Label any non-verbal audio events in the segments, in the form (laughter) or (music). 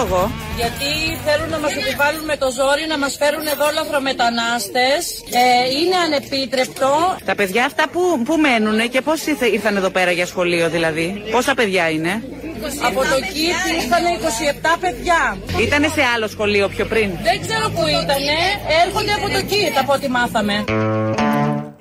λόγο; Γιατί θέλουν να μας επιβάλλουν με το ζόρι να μας φέρουν εδώ λαθρομετανάστες. Ε, είναι ανεπίτρεπτο. Τα παιδιά αυτά που, που μένουν και πώς ήρθε- ήρθαν εδώ πέρα για σχολείο δηλαδή; Πόσα παιδιά είναι; Από το ΚΙΤ ήρθαν 27 παιδιά. Ήτανε σε άλλο σχολείο πιο πριν; Δεν ξέρω που ήτανε. Έρχονται από το ΚΙΤ από ό,τι μάθαμε.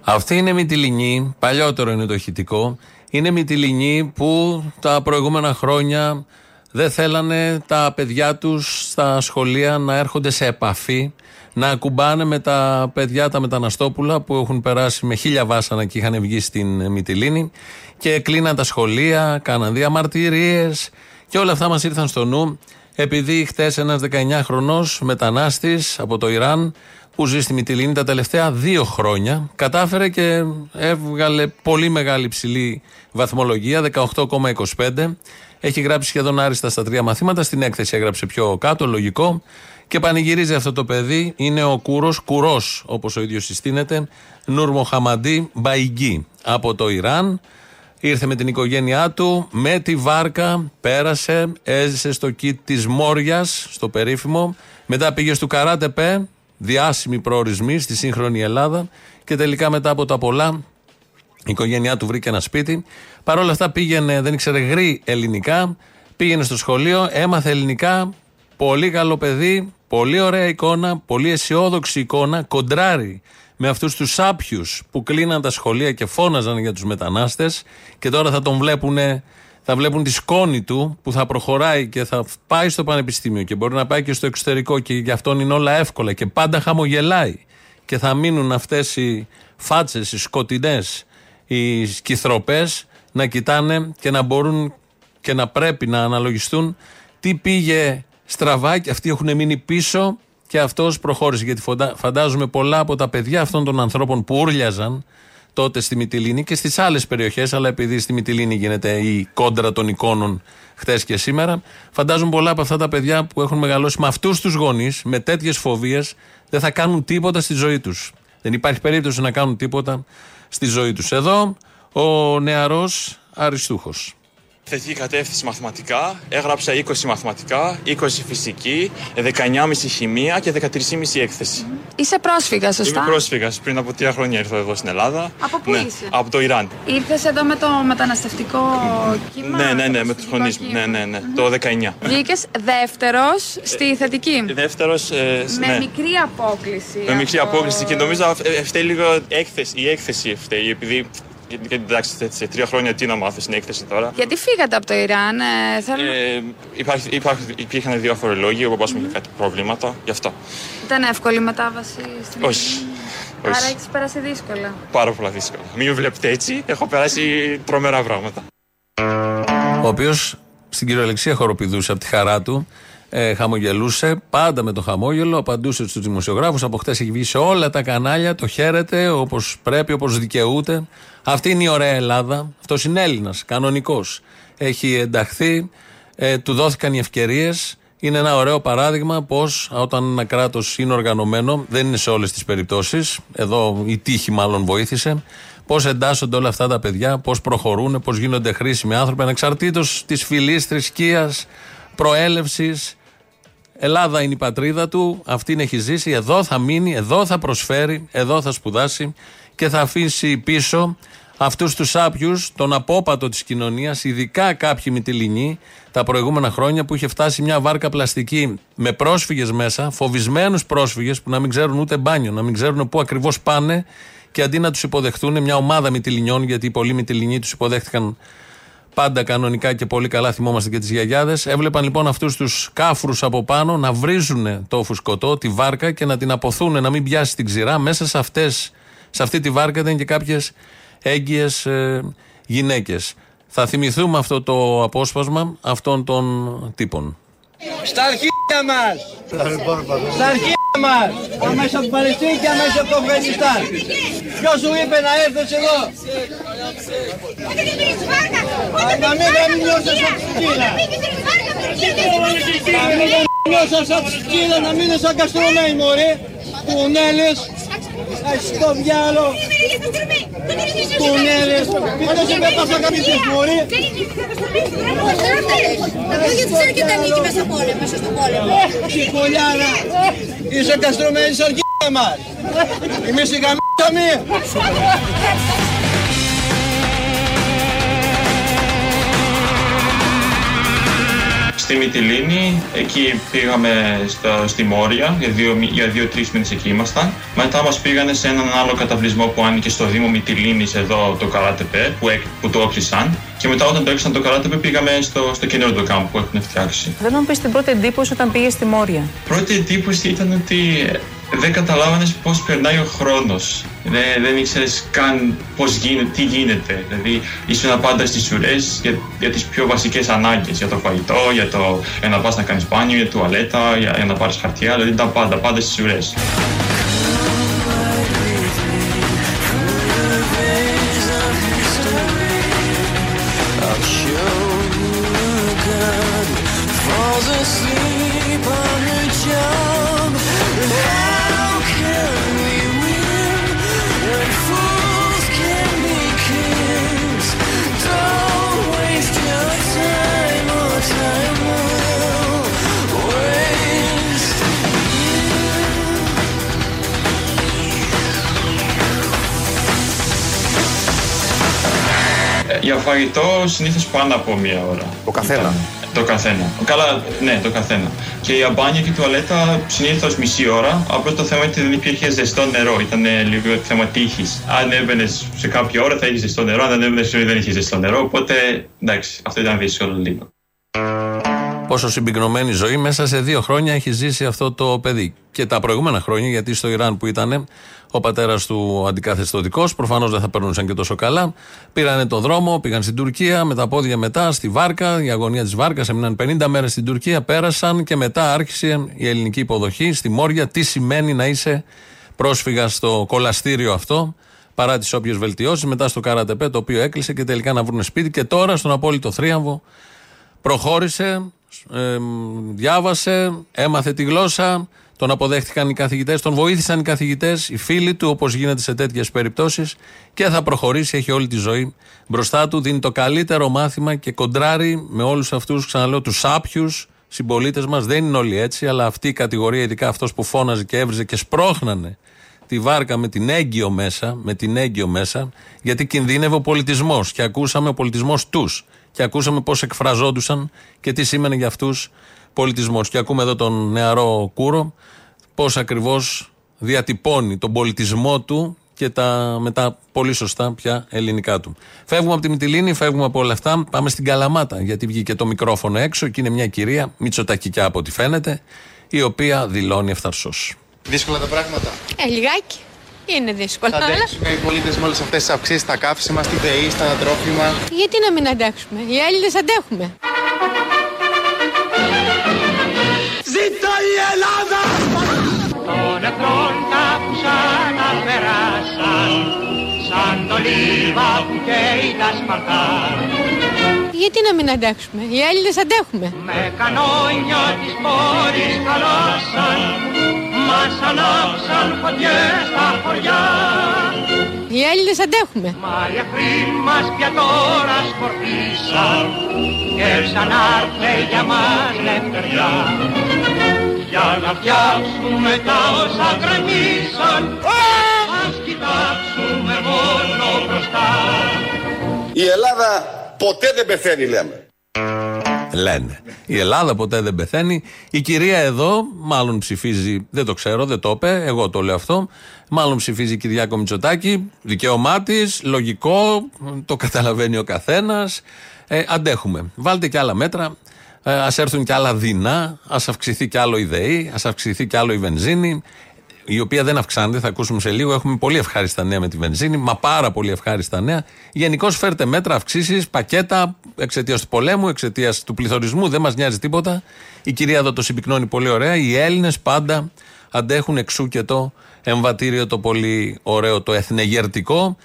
Αυτή είναι Μυτιλινή, παλιότερο είναι το ηχητικό. Είναι Μυτιλινή που τα προηγούμενα χρόνια δεν θέλανε τα παιδιά τους στα σχολεία να έρχονται σε επαφή, να ακουμπάνε με τα παιδιά τα μεταναστόπουλα που έχουν περάσει με χίλια βάσανα και είχαν βγει στην Μυτιλίνη και κλείναν τα σχολεία, κάναν διαμαρτυρίες και όλα αυτά μας ήρθαν στο νου επειδή χτες ένας 19χρονος μετανάστης από το Ιράν που ζει στη Μυτιλίνη τα τελευταία δύο χρόνια. Κατάφερε και έβγαλε πολύ μεγάλη ψηλή βαθμολογία, 18,25. Έχει γράψει σχεδόν άριστα στα τρία μαθήματα. Στην έκθεση έγραψε πιο κάτω, λογικό. Και πανηγυρίζει αυτό το παιδί. Είναι ο Κούρος, Κουρός όπως ο ίδιος συστήνεται, Νούρ Μοχαμαντή Μπαϊγκή από το Ιράν. Ήρθε με την οικογένειά του, με τη βάρκα, πέρασε, έζησε στο κήτ της Μόριας, στο περίφημο. Μετά πήγε στο Καράτεπε, διάσημοι προορισμοί στη σύγχρονη Ελλάδα. Και τελικά μετά από τα πολλά, η οικογένειά του βρήκε ένα σπίτι. Παρ' όλα αυτά πήγαινε, δεν ήξερε γρή ελληνικά. Πήγαινε στο σχολείο, έμαθε ελληνικά. Πολύ καλό παιδί, πολύ ωραία εικόνα, πολύ αισιόδοξη εικόνα. Κοντράρει με αυτούς τους σάπιου που κλείναν τα σχολεία και φώναζαν για τους μετανάστες. Και τώρα θα τον βλέπουν, θα βλέπουν τη σκόνη του που θα προχωράει και θα πάει στο πανεπιστήμιο και μπορεί να πάει και στο εξωτερικό και γι' αυτόν είναι όλα εύκολα και πάντα χαμογελάει. Και θα μείνουν αυτές οι φάτσες, οι σκοτεινές, οι σκυθροπές να κοιτάνε και να μπορούν και να πρέπει να αναλογιστούν τι πήγε στραβά και αυτοί έχουν μείνει πίσω και αυτός προχώρησε. Γιατί φοντα- φαντάζομαι πολλά από τα παιδιά αυτών των ανθρώπων που ούρλιαζαν τότε στη Μυτιλίνη και στις άλλες περιοχές αλλά επειδή στη Μυτιλίνη γίνεται η κόντρα των εικόνων χτες και σήμερα φαντάζομαι πολλά από αυτά τα παιδιά που έχουν μεγαλώσει με αυτούς τους γονείς με τέτοιες φοβίες δεν θα κάνουν τίποτα στη ζωή τους. Δεν υπάρχει περίπτωση να κάνουν τίποτα στη ζωή τους. Εδώ ο νεαρός Αριστούχος Θετική κατεύθυνση μαθηματικά, έγραψα 20 μαθηματικά, 20 φυσική, 19,5 χημεία και 13,5 έκθεση. Είσαι πρόσφυγας, σωστά; Είμαι πρόσφυγας. Πριν από τρία χρόνια ήρθα εδώ στην Ελλάδα. Από πού ναι, είσαι; Από το Ιράν. Ήρθες εδώ με το μεταναστευτικό κύμα. ναι, ναι, ναι, το με τους προσφυγικό γονείς μου. κύμα. Ναι, ναι, ναι. Το 19. Βγήκες δεύτερος στη θετική. Δεύτερος. Ε, με ναι. μικρή απόκληση. Με μικρή από- απόκληση και νομίζω αυ- ε, φταίει λίγο έκθεση, η έκθεση φταίει. Επειδή. Γιατί γιατί, εντάξει, σε- σε τρία χρόνια τι να μάθω στην έκθεση τώρα. Γιατί φύγατε από το Ιράν, ε, θέλω... Ε, υπάρχει, υπάρχει, υπήρχαν διάφοροι λόγοι, ο παπάς μου είχε κάτι προβλήματα, γι' αυτό. Ήταν εύκολη η μετάβαση στην Όχι. Άρα Όχι. έχεις περάσει δύσκολα. Πάρα πολλά δύσκολα. Μην με βλέπετε έτσι, έχω περάσει τρομερά πράγματα. ο οποίος στην κυριολεξία χοροπηδούσε από τη χαρά του. Ε, χαμογελούσε, πάντα με το χαμόγελο, απαντούσε στους δημοσιογράφους. Από χτες έχει βγει σε όλα τα κανάλια, το χαίρεται όπως πρέπει, όπως δικαιούται. Αυτή είναι η ωραία Ελλάδα. Αυτός είναι Έλληνας, κανονικός. Έχει ενταχθεί, ε, του δόθηκαν οι ευκαιρίες. Είναι ένα ωραίο παράδειγμα πώ όταν ένα κράτος είναι οργανωμένο, δεν είναι σε όλες τις περιπτώσεις, εδώ η τύχη μάλλον βοήθησε, πώ εντάσσονται όλα αυτά τα παιδιά, πώ προχωρούν, πώ γίνονται χρήσιμοι άνθρωποι, ανεξαρτήτως της φυλή, θρησκείας, προέλευσης. Ελλάδα είναι η πατρίδα του, αυτήν έχει ζήσει, εδώ θα μείνει, εδώ θα προσφέρει, εδώ θα σπουδάσει και θα αφήσει πίσω αυτούς τους άπιους, τον απόπατο της κοινωνίας, ειδικά κάποιοι μυτιλινοί, τα προηγούμενα χρόνια που είχε φτάσει μια βάρκα πλαστική με πρόσφυγες μέσα, φοβισμένους πρόσφυγες που να μην ξέρουν ούτε μπάνιο, να μην ξέρουν πού ακριβώς πάνε και αντί να τους υποδεχτούν μια ομάδα μυτιλινιών, γιατί οι πολλοί μυτιλινοί τους υποδέχτηκαν πάντα κανονικά και πολύ καλά θυμόμαστε και τις γιαγιάδες. Έβλεπαν λοιπόν αυτούς τους κάφρους από πάνω να βρίζουν το φουσκωτό, τη βάρκα και να την αποθούν, να μην πιάσει την ξηρά. Μέσα σε, αυτές, σε αυτή τη βάρκα ήταν και κάποιες έγκυες ε, γυναίκες. Θα θυμηθούμε αυτό το απόσπασμα αυτών των τύπων. Στα αρχίδια μας! Στα αρχίδια μας! Αμέσως από την Παλαιστίνη και αμέσως από το Αφγανιστάν. Ποιος σου είπε να έρθεις εδώ; Να μην γαμινιώσες από τη σκύλα. Να μην γαμινιώσες από τη σκύλα, να μην είναι σαν καστρωμένοι μωρέ. Κουνέλες. Ας το διάλο. Κουνέλες. Ποιος είπε πάσα καμπιτής μωρή. Αυτό γιατί ξέρει και τα νίκη μέσα πόλεμο, μέσα στον πόλεμο. Τσικουλιάρα. Είσαι καστρωμένη σαν αρχίδια μας. Εμείς οι γαμίσαμε. Στη Μυτιλίνη, εκεί πήγαμε στο, στη Μόρια, για δύο, για δύο-τρει μήνες εκεί ήμασταν. Μετά μας πήγανε σε έναν άλλο καταβλισμό που άνοιγε στο Δήμο Μυτιλίνης, εδώ το Καράτεπε, που, έκ- που το όκλεισαν. Και μετά όταν το έκλεισαν το Καράτεπε, πήγαμε στο, στο καινούριο το κάμπο που έχουν φτιάξει. Δεν μου πεις την πρώτη εντύπωση όταν πήγες στη Μόρια. Πρώτη εντύπωση ήταν ότι ε, δεν καταλάβανε πώς περνάει ο χρόνος. Δεν, δεν ήξερες καν πώς γίνεται, τι γίνεται. Δηλαδή, ήσουν πάντα στις ουρέ για, για τις πιο βασικές ανάγκες. Για το φαγητό, για, το, για να πας να κάνεις μπάνιο, για τουαλέτα, για, για να πάρεις χαρτιά. Δηλαδή, ήταν πάντα, πάντα στις ουρέ. Φαγητό συνήθως πάνω από μία ώρα. Το καθένα. Το καθένα. Καλά, ναι, το καθένα. Και για μπάνια και τουαλέτα συνήθως μισή ώρα. Απλώ το θέμα είναι ότι δεν υπήρχε ζεστό νερό. Ήταν ε, λίγο θέμα τύχης. Αν έμπαινες σε κάποια ώρα θα είχες ζεστό νερό. Αν δεν έμπαινες δεν είχες ζεστό νερό. Οπότε εντάξει, αυτό ήταν δύσκολο λίγο. Πόσο συμπυκνωμένη ζωή μέσα σε δύο χρόνια έχει ζήσει αυτό το παιδί. Και τα προηγούμενα χρόνια, γιατί στο Ιράν που ήταν ο πατέρας του αντικαθεστωτικός, προφανώς δεν θα περνούσαν και τόσο καλά. Πήρανε το δρόμο, πήγαν στην Τουρκία, με τα πόδια μετά στη Βάρκα, η αγωνία της Βάρκας. Έμειναν 50 μέρες στην Τουρκία, πέρασαν και μετά άρχισε η ελληνική υποδοχή στη Μόρια. Τι σημαίνει να είσαι πρόσφυγα στο κολαστήριο αυτό, παρά τις όποιες βελτιώσεις. Μετά στο Καρατεπέ, το οποίο έκλεισε και τελικά να βρουν σπίτι. Και τώρα στον απόλυτο θρίαμβο προχώρησε, ε, διάβασε, έμαθε τη γλώσσα, τον αποδέχτηκαν οι καθηγητές, τον βοήθησαν οι καθηγητές, οι φίλοι του, όπως γίνεται σε τέτοιες περιπτώσεις, και θα προχωρήσει, έχει όλη τη ζωή μπροστά του, δίνει το καλύτερο μάθημα και κοντράρει με όλους αυτούς, ξαναλέω, τους άπιους συμπολίτες μας. Δεν είναι όλοι έτσι, αλλά αυτή η κατηγορία, ειδικά αυτός που φώναζε και έβριζε και σπρώχνανε τη βάρκα με την έγκυο μέσα, με την έγκυο μέσα, γιατί κινδύνευε ο πολιτισμός. Και ακούσαμε ο πολιτισμός τους. Και ακούσαμε πώς εκφραζόντουσαν και τι σήμαινε για αυτούς πολιτισμός. Και ακούμε εδώ τον νεαρό Κούρο πώς ακριβώς διατυπώνει τον πολιτισμό του και τα μετά πολύ σωστά πια ελληνικά του. Φεύγουμε από τη Μυτιλίνη, φεύγουμε από όλα αυτά. Πάμε στην Καλαμάτα, γιατί βγήκε το μικρόφωνο έξω και είναι μια κυρία, Μητσοτακικιά από ό,τι φαίνεται, η οποία δηλώνει ευθαρσώ. Δύσκολα τα πράγματα. Ε, λιγάκι. Είναι δύσκολο. Θα αντέξουν οι πολίτες με όλες αυτές τις αυξήσεις στα καύσιμα, στη ΔΕΗ, στα τρόφιμα. Γιατί να μην αντέξουμε; Οι Έλληνες αντέχουμε. Ζήτω η Ελλάδα! Των εχθρών τα πουσάνα περάσαν σαν το λίβα που καίει τα σπαρτά Γιατί να μην αντέξουμε; Οι Έλληνες αντέχουμε. με κανόνια της πόλης καλάσαν μας ανάψαν φωτιές στα χωριά Οι Έλληνες αντέχουμε. Μα οι εχθροί μας πια τώρα σκορπίσαν και ξανά έρθε για μας λευτεριά για να φτιάξουμε τα όσα γκρεμίσαν ας κοιτάξουμε μόνο μπροστά Η Ελλάδα ποτέ δεν πεθαίνει, λέμε. Λένε. Η Ελλάδα ποτέ δεν πεθαίνει. Η κυρία εδώ, μάλλον ψηφίζει, δεν το ξέρω, δεν το είπε, εγώ το λέω αυτό. Μάλλον ψηφίζει Κυριάκο Μητσοτάκη. Δικαίωμά της, λογικό, το καταλαβαίνει ο καθένας. Ε, αντέχουμε. Βάλτε και άλλα μέτρα. Ε, ας έρθουν και άλλα δεινά. Α αυξηθεί και άλλο η ΔΕΗ. Α αυξηθεί και άλλο η βενζίνη. Η οποία δεν αυξάνεται, θα ακούσουμε σε λίγο. Έχουμε πολύ ευχάριστα νέα με τη βενζίνη, μα πάρα πολύ ευχάριστα νέα. Γενικώ φέρτε μέτρα, αυξήσεις, πακέτα εξαιτίας του πολέμου, εξαιτίας του πληθωρισμού. Δεν μας νοιάζει τίποτα. Η κυρία εδώ το συμπυκνώνει πολύ ωραία. Οι Έλληνες πάντα αντέχουν εξού και το εμβατήριο το πολύ ωραίο, το εθνεγερτικό.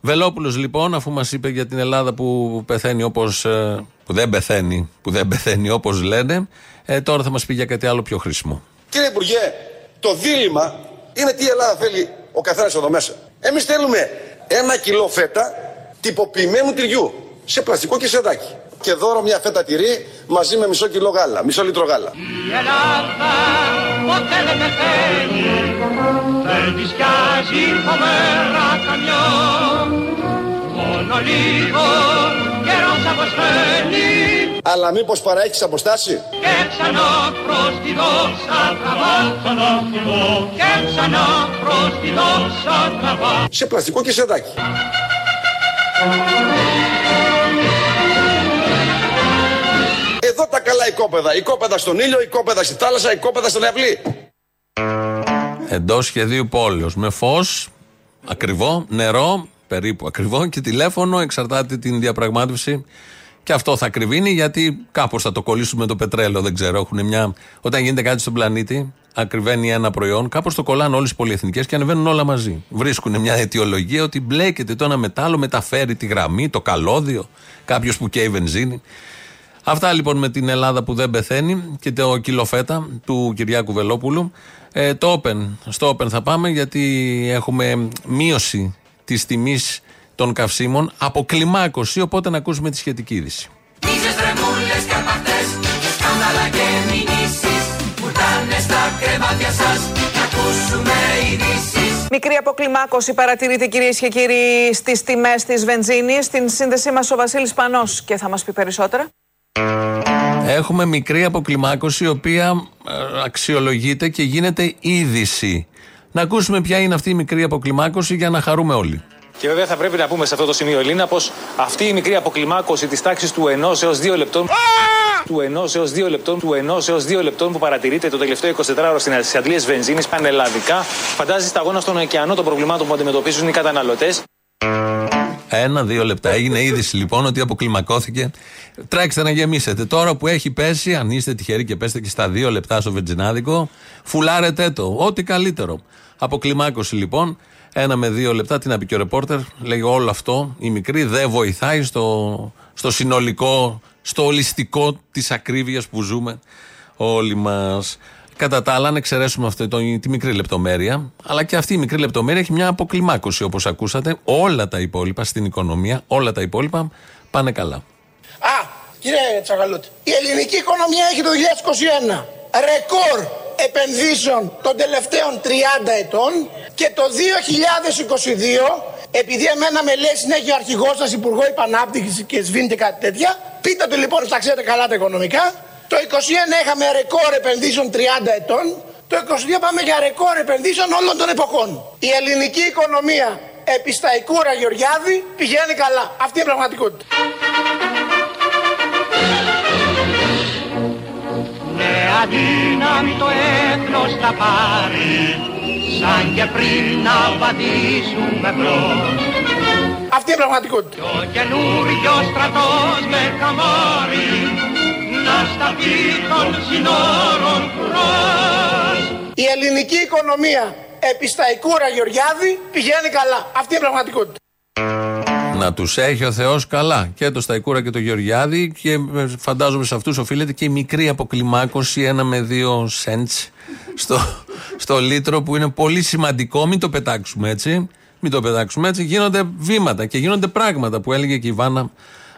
Βελόπουλος λοιπόν, αφού μας είπε για την Ελλάδα που πεθαίνει όπως. που δεν πεθαίνει, που δεν πεθαίνει όπως λένε, ε, τώρα θα μας πει για κάτι άλλο πιο χρήσιμο. Κύριε Υπουργέ, το δίλημα είναι τι η Ελλάδα θέλει ο καθένας εδώ μέσα. Εμείς θέλουμε ένα κιλό φέτα τυποποιημένου τυριού σε πλαστικό και σεδάκι. Και δώρο μια φέτα τυρί μαζί με μισό κιλό γάλα, μισό λίτρο γάλα. Η Ελλάδα ποτέ δεν πεθαίνει Δεν της πιάζει φοβερά καμιό Μόνο λίγο καιρός αποστέλει Αλλά μήπως παραέχεις αποστάσει; Και ξανά προς τη δόξα τραβά Και ξανά προς τη δόξα τραβά Σε πλαστικό και σεδάκι. Εδώ τα καλά οικόπεδα. Οικόπεδα στον ήλιο, οικόπεδα στη θάλασσα, οικόπεδα στην αυλή. Εντός σχεδίου πόλεως. Με φως, ακριβό, νερό, περίπου ακριβό και τηλέφωνο, εξαρτάται την διαπραγμάτευση. Και αυτό θα κρυβίνει γιατί κάπως θα το κολλήσουμε το πετρέλαιο. Δεν ξέρω. Έχουν μια... Όταν γίνεται κάτι στον πλανήτη, ακριβένει ένα προϊόν, κάπως το κολλάνε όλες οι πολυεθνικές και ανεβαίνουν όλα μαζί. Βρίσκουν μια αιτιολογία ότι μπλέκεται το ένα μετάλλο, μεταφέρει τη γραμμή, το καλώδιο, κάποιος που καίει βενζίνη. Αυτά λοιπόν με την Ελλάδα που δεν πεθαίνει και το κιλοφέτα του Κυριάκου Βελόπουλου. Ε, το Open, στο Open θα πάμε γιατί έχουμε μείωση της τιμής των καυσίμων από κλιμάκωση, οπότε να ακούσουμε τη σχετική είδηση. Μίζες, ρεμούλες, καρπαχτές, σκάνδαλα και μηνύσεις που ήρθανε στα κρεβάτια σας να ακούσουμε ειδήσεις. Μικρή αποκλιμάκωση παρατηρείται κυρίες και κύριοι στις τιμές της βενζίνης. Στην σύνδεσή μας ο Βασίλης Πανός και θα μας πει περισσότερα. Έχουμε μικρή αποκλιμάκωση η οποία ε, αξιολογείται και γίνεται είδηση. Να ακούσουμε ποια είναι αυτή η μικρή αποκλιμάκωση για να χαρούμε όλοι. Και βέβαια θα πρέπει να πούμε σε αυτό το σημείο, Ελίνα, πως αυτή η μικρή αποκλιμάκωση της τάξης του 1 έως 2 λεπτών. Του 1 έως 2 λεπτών, του 1 έως 2 λεπτών που παρατηρείται το τελευταίο 24ωρο στις αντλίε βενζίνης πανελλαδικά, φαντάζει σταγόνα στον ωκεανό των προβλημάτων που αντιμετωπίζουν οι καταναλωτές. Ένα-δύο λεπτά. Έγινε είδηση λοιπόν ότι αποκλιμακώθηκε. Τρέξτε να γεμίσετε. Τώρα που έχει πέσει, αν είστε τυχεροί και πέστε και στα δύο λεπτά στο βενζινάδικο, φουλάρετε το. Ό,τι καλύτερο. Αποκλιμάκωση λοιπόν. Ένα με δύο λεπτά. Τι να πει και ο ρεπόρτερ. Λέει όλο αυτό η μικρή δεν βοηθάει στο, στο συνολικό, στο ολιστικό της ακρίβειας που ζούμε όλοι μας. Κατά τα άλλα, αν εξαιρέσουμε αυτή το, τη μικρή λεπτομέρεια, αλλά και αυτή η μικρή λεπτομέρεια έχει μια αποκλιμάκωση όπως ακούσατε. Όλα τα υπόλοιπα στην οικονομία, όλα τα υπόλοιπα πάνε καλά. Α, κύριε Τσαγαλούτη, η ελληνική οικονομία έχει το 2021 ρεκόρ επενδύσεων των τελευταίων 30 ετών και το 2022 επειδή εμένα με λέει συνέχεια ο αρχηγός σας Υπουργό Υπανάπτυξης και σβήνεται κάτι τέτοια πείτε του λοιπόν στα ξέρετε καλά τα οικονομικά το 21 είχαμε ρεκόρ επενδύσεων 30 ετών το 22 πάμε για ρεκόρ επενδύσεων όλων των εποχών. Η ελληνική οικονομία επί Σταϊκούρα Γεωργιάδη πηγαίνει καλά. Αυτή είναι η πραγματικότητα Νέα δύναμη το έθνος θα πάρει Σαν και πριν να βαδίσουμε μπρος Αυτή είναι η πραγματικότητα. Και ο καινούριος στρατός με καμάρι Να σταθεί των συνόρων κουρός Η ελληνική οικονομία επί Σταϊκούρα Γεωργιάδη πηγαίνει καλά. Αυτή είναι η πραγματικότητα. Να τους έχει ο Θεός καλά. Και το Σταϊκούρα και το Γεωργιάδη. Και ε, φαντάζομαι σε αυτούς οφείλεται και η μικρή αποκλιμάκωση, ένα με δύο σέντ στο, στο λίτρο που είναι πολύ σημαντικό. Μην το πετάξουμε έτσι. Μην το πετάξουμε έτσι. Γίνονται βήματα και γίνονται πράγματα που έλεγε και η Βάνα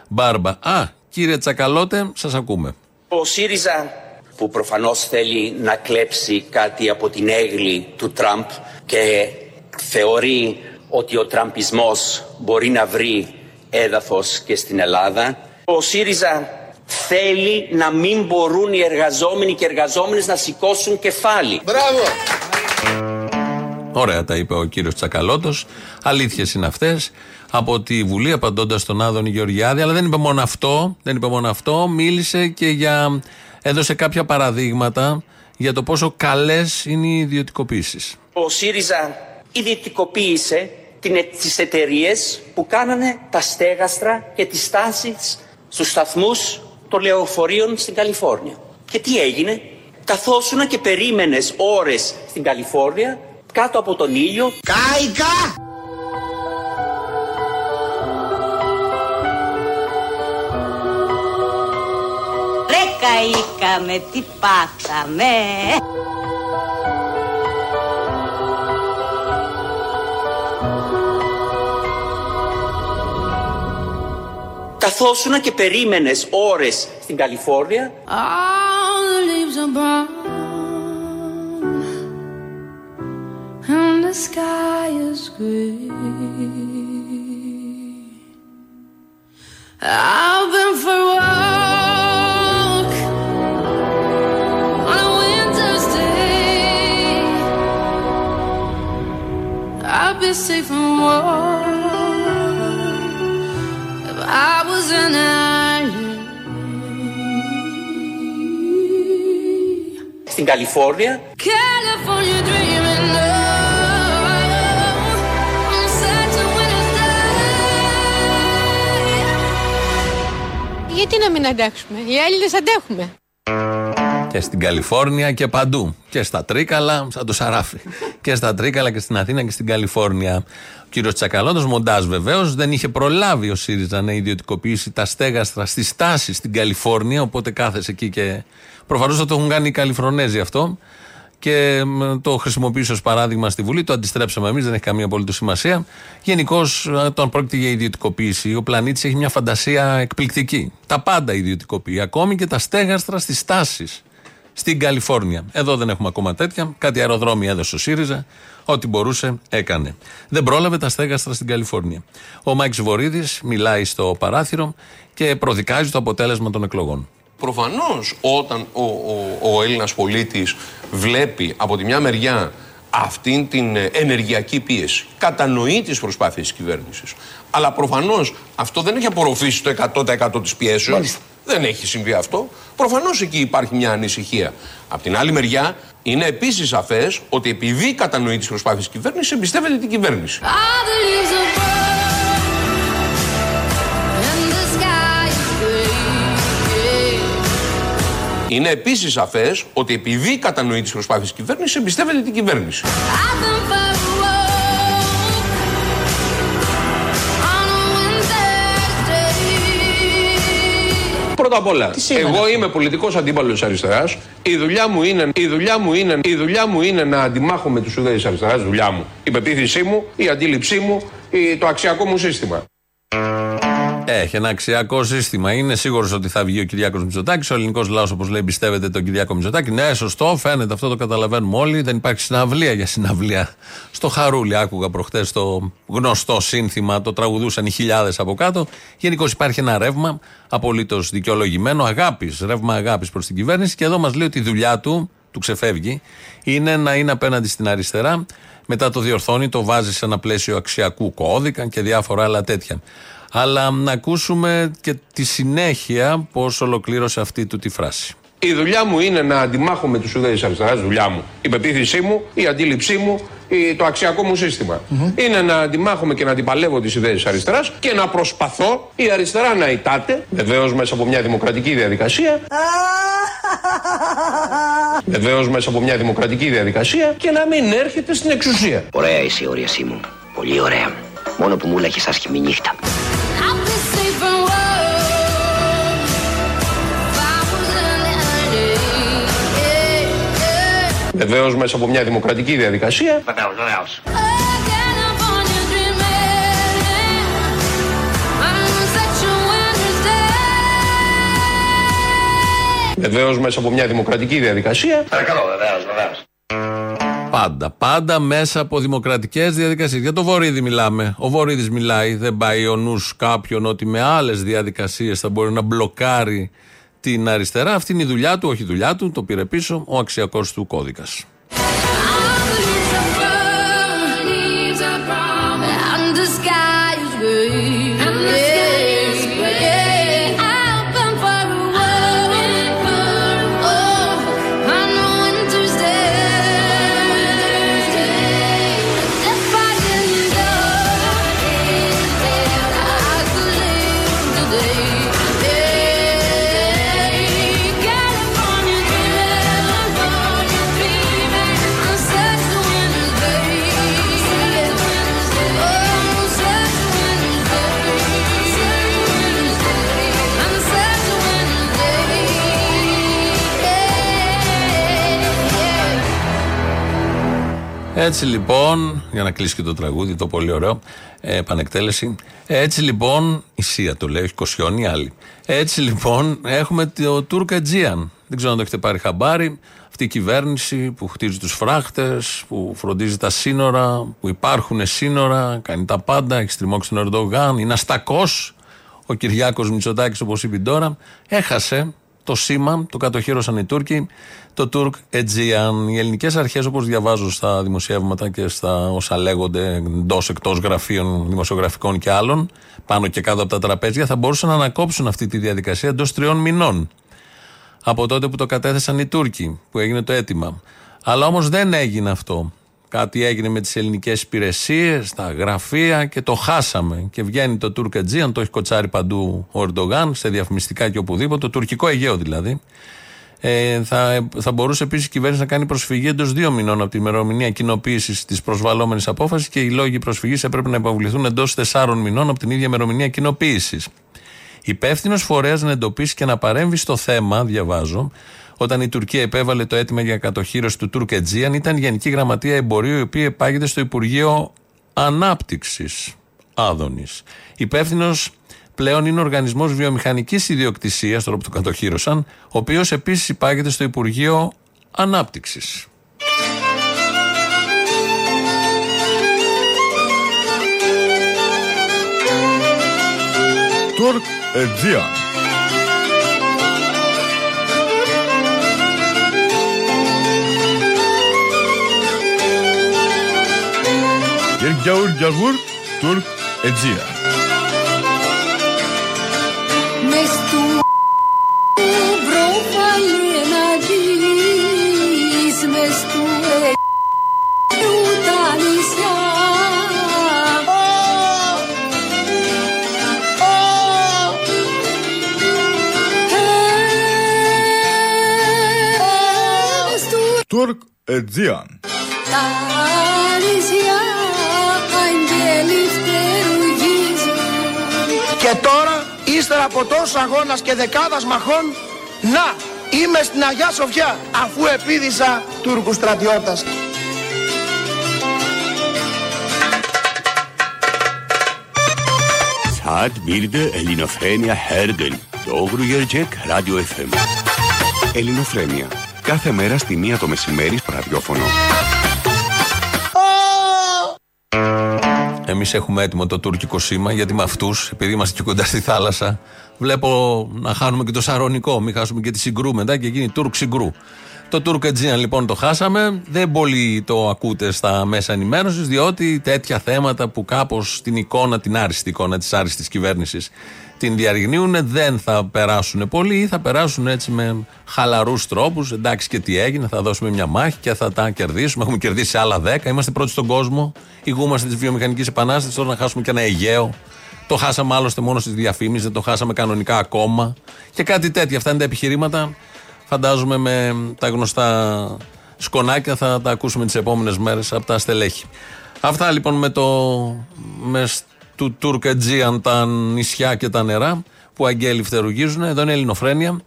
Μπάρμπα. Α, κύριε Τσακαλώτε, σας ακούμε. Ο ΣΥΡΙΖΑ που προφανώς θέλει να κλέψει κάτι από την έγκλη του Τραμπ και θεωρεί ότι ο τραμπισμός μπορεί να βρει έδαφος και στην Ελλάδα. Ο ΣΥΡΙΖΑ θέλει να μην μπορούν οι εργαζόμενοι και εργαζόμενες να σηκώσουν κεφάλι. Μπράβο! Ωραία τα είπε ο κύριος Τσακαλώτος. Αλήθειες είναι αυτές. Από τη Βουλή, απαντώντας στον Άδωνη Γεωργιάδη. Αλλά δεν είπε μόνο αυτό. Δεν είπε μόνο αυτό. Μίλησε και για. έδωσε κάποια παραδείγματα για το πόσο καλές είναι οι ιδιωτικοποιήσει. Ο ΣΥΡΙΖΑ ιδιωτικοποίησε την- τις εταιρείες που κάνανε τα στέγαστρα και τις στάσεις στους σταθμούς των λεωφορείων στην Καλιφόρνια. Και τι έγινε, καθόσουνα και περίμενες ώρες στην Καλιφόρνια κάτω από τον ήλιο Κάικα! Ρε καήκαμε, τι πάθαμε. καθόσουνα και περίμενες ώρες στην Καλιφόρνια; safe from war I was an island. στην Καλιφόρνια California dreaming of on such a winter's Γιατί να μην αντέξουμε; Οι Έλληνες αντέχουμε. Και στην Καλιφόρνια και παντού. Και στα Τρίκαλα, σαν το Σαράφι. και στα Τρίκαλα και στην Αθήνα και στην Καλιφόρνια. Ο κύριος Τσακαλώτος, μοντάζ βεβαίως, δεν είχε προλάβει ο ΣΥΡΙΖΑ να ιδιωτικοποιήσει τα στέγαστρα στη στάση στην Καλιφόρνια. Οπότε κάθεσε εκεί και. Προφανώς θα το έχουν κάνει οι Καλιφρονέζοι αυτό. Και μ, το χρησιμοποιήσω ως παράδειγμα στη Βουλή. Το αντιστρέψαμε εμείς, δεν έχει καμία απολύτως σημασία. Γενικώς, όταν πρόκειται για ιδιωτικοποίηση, ο πλανήτης έχει μια φαντασία εκπληκτική. Τα πάντα ιδιωτικοποιεί. Ακόμη και τα στέγαστρα στις τάσεις στην Καλιφόρνια. Εδώ δεν έχουμε ακόμα τέτοια. Κάτι αεροδρόμια έδωσε ο ΣΥΡΙΖΑ. Ό,τι μπορούσε έκανε. Δεν πρόλαβε τα στέγαστρα στην Καλιφόρνια. Ο Μάκης Βορίδης μιλάει στο παράθυρο και προδικάζει το αποτέλεσμα των εκλογών. Προφανώς όταν ο, ο, ο Έλληνας πολίτης βλέπει από τη μια μεριά αυτήν την ε, ενεργειακή πίεση, κατανοεί τις προσπάθειες της κυβέρνησης, αλλά προφανώς αυτό δεν έχει απορροφήσει το 100% της πιέσεως, δεν έχει συμβεί αυτό, προφανώς εκεί υπάρχει μια ανησυχία. Απ' την άλλη μεριά είναι επίσης σαφές ότι επειδή κατανοεί τις προσπάθειες της κυβέρνησης, εμπιστεύεται την κυβέρνηση. All the leaves are brown and the sky is gray. Είναι επίσης σαφές ότι επειδή κατανοεί τις προσπάθειες της κυβέρνησης, εμπιστεύεται την κυβέρνηση. Πρώτα απ' όλα, εγώ είμαι πολιτικός αντίπαλος της αριστεράς. Η δουλειά μου είναι, η δουλειά μου είναι, η δουλειά μου είναι να αντιμάχω με τους ουδέτε της αριστεράς. Δουλειά μου. Η πεποίθησή μου, η αντίληψή μου, η- το αξιακό μου σύστημα. Έχει ένα αξιακό σύστημα. Είναι σίγουρος ότι θα βγει ο Κυριάκος Μητσοτάκης. Ο ελληνικός λαός, όπως λέει, εμπιστεύεται τον Κυριάκο Μητσοτάκη. Ναι, σωστό, φαίνεται αυτό, το καταλαβαίνουμε όλοι. Δεν υπάρχει συναυλία για συναυλία. Στο Χαρούλι, άκουγα προχτές το γνωστό σύνθημα, το τραγουδούσαν οι χιλιάδες από κάτω. Γενικώς υπάρχει ένα ρεύμα απολύτως δικαιολογημένο, αγάπης, ρεύμα αγάπης προς την κυβέρνηση. Και εδώ μας λέει ότι η δουλειά του, του ξεφεύγει, είναι να είναι απέναντι στην αριστερά. Μετά το διορθώνει, το βάζει σε ένα πλαίσιο αξιακού κώδικα και διάφορα άλλα τέτοια. Αλλά να ακούσουμε και τη συνέχεια πώς ολοκλήρωσε αυτή του τη φράση. Η δουλειά μου είναι να αντιμάχω με τους ουδέτε τη αριστεράς. Δουλειά μου. Η πεποίθησή μου, η αντίληψή μου, η- το αξιακό μου συστημα Είναι να αντιμάχομαι και να αντιπαλεύω τις ιδέε τη αριστεράς και να προσπαθώ η αριστερά να ητάται, βεβαίως μέσα από μια δημοκρατική διαδικασία. (laughs) Βεβαίως μέσα από μια δημοκρατική διαδικασία και να μην έρχεται στην εξουσία. Ωραία είσαι η όρια μου. Πολύ ωραία. Μόνο που μου λέγες άσχημη νύχτα. Βεβαίως μέσα από μια δημοκρατική διαδικασία. Βεβαίω, βεβαίω. California dreaming on such a winter's day. Βεβαίως μέσα από μια δημοκρατική διαδικασία. Παρακαλώ, βεβαίως, βεβαίως. Πάντα, πάντα μέσα από δημοκρατικές διαδικασίες. Για το Βορύδη μιλάμε. Ο Βορύδης μιλάει, δεν πάει ο νους κάποιον ότι με άλλες διαδικασίες θα μπορεί να μπλοκάρει την αριστερά. Αυτή είναι η δουλειά του, όχι η δουλειά του, το πήρε πίσω ο αξιακός του κώδικας. Έτσι λοιπόν, για να κλείσει και το τραγούδι, το πολύ ωραίο, ε, επανεκτέλεση. Έτσι λοιπόν, η Σία το λέει, όχι Κοσιόν, οι άλλοι. Έτσι λοιπόν, έχουμε το Τούρκ Αιτζίαν. Δεν ξέρω αν το έχετε πάρει χαμπάρι. Αυτή η κυβέρνηση που χτίζει τους φράχτες, που φροντίζει τα σύνορα, που υπάρχουν σύνορα, κάνει τα πάντα, έχει στριμώξει τον Ερντογάν, είναι αστακός. Ο Κυριάκος Μητσοτάκης, όπως είπε τώρα, έχασε το σήμα, το κατοχύρωσαν οι Τούρκοι, το Τουρκ Aegean. Οι ελληνικές αρχές, όπως διαβάζω στα δημοσιεύματα και στα όσα λέγονται εντός εκτός γραφείων δημοσιογραφικών και άλλων, πάνω και κάτω από τα τραπέζια, θα μπορούσαν να ανακόψουν αυτή τη διαδικασία εντός τριών μηνών. Από τότε που το κατέθεσαν οι Τούρκοι, που έγινε το αίτημα. Αλλά όμως δεν έγινε αυτό. Κάτι έγινε με τις ελληνικές υπηρεσίες, τα γραφεία και το χάσαμε. Και βγαίνει το Τούρκ Aegean, το έχει κοτσάρει παντού ο Ερντογάν, σε διαφημιστικά και οπουδήποτε, το τουρκικό Αιγαίο δηλαδή. Ε, θα, θα μπορούσε επίσης η κυβέρνηση να κάνει προσφυγή εντός δύο μηνών από την ημερομηνία κοινοποίησης της προσβαλόμενης απόφασης και οι λόγοι προσφυγής έπρεπε να υποβληθούν εντός τεσσάρων μηνών από την ίδια ημερομηνία κοινοποίησης. Υπεύθυνος φορέας να εντοπίσει και να παρέμβει στο θέμα, διαβάζω, όταν η Τουρκία επέβαλε το αίτημα για κατοχήρωση του Τούρκ Αιτζίαν, ήταν η Γενική Γραμματεία Εμπορίου, η οποία επάγεται στο Υπουργείο Ανάπτυξης Άδωνης. Υπεύθυνος πλέον είναι ο Οργανισμός Βιομηχανικής Ιδιοκτησίας, τώρα που το κατοχύρωσαν, ο οποίος επίσης υπάγεται στο Υπουργείο Ανάπτυξης. Τουρκ Aegean. Γερ γιαγούρ Τουρκ Aegean. Μες του ύστερα από τόσο αγώνας και δεκάδας μαχών, να, είμαι στην Αγιά Σοφιά, αφού επίδησα Τούρκους στρατιώτας. Saat 1'de Ελληνοφρένια Herden. Doğru gelecek Radyo FM. Ελληνοφρένια. Κάθε μέρα στη μία το μεσημέρι στο ραδιόφωνο. Εμείς έχουμε έτοιμο το τουρκικό σήμα, γιατί με αυτούς, επειδή είμαστε και κοντά στη θάλασσα, βλέπω να χάνουμε και το σαρονικό. Μην χάσουμε και τη συγκρού μετά και γίνει Τούρκ συγκρού. Το Τούρκ Aegean λοιπόν το χάσαμε. Δεν πολύ το ακούτε στα μέσα ενημέρωσης, διότι τέτοια θέματα που κάπως την εικόνα, την άριστη εικόνα της άριστης κυβέρνησης την διαρριγνύουν δεν θα περάσουν πολύ ή θα περάσουν έτσι με χαλαρούς τρόπους. Εντάξει και τι έγινε, θα δώσουμε μια μάχη και θα τα κερδίσουμε. Έχουμε κερδίσει άλλα 10. Είμαστε πρώτοι στον κόσμο. Ηγούμαστε της βιομηχανικής επανάστασης. Τώρα να χάσουμε και ένα Αιγαίο. Το χάσαμε άλλωστε μόνο στις διαφήμισεις, δεν το χάσαμε κανονικά ακόμα. Και κάτι τέτοια. Αυτά είναι τα επιχειρήματα. Φαντάζομαι με τα γνωστά σκονάκια θα τα ακούσουμε τις επόμενες μέρες από τα στελέχη. Αυτά λοιπόν με το. Με του Τούρκ Aegean τα νησιά και τα νερά που αγγέλοι φτερουγίζουν. Εδώ είναι Ελληνοφρένια.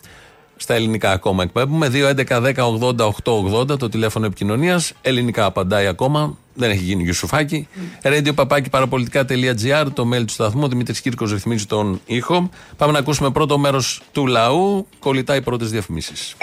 Στα ελληνικά ακόμα εκπέμπουμε. 2.11.10.80.880 το τηλέφωνο επικοινωνίας. Ελληνικά απαντάει ακόμα. Δεν έχει γίνει Γιουσουφάκη. Radio παπάκι παραπολιτικά.gr το mail του σταθμού. Δημήτρης Κύρκος ρυθμίζει τον ήχο. Πάμε να ακούσουμε πρώτο μέρος του λαού. Κολλητά οι πρώτες διαφημίσεις.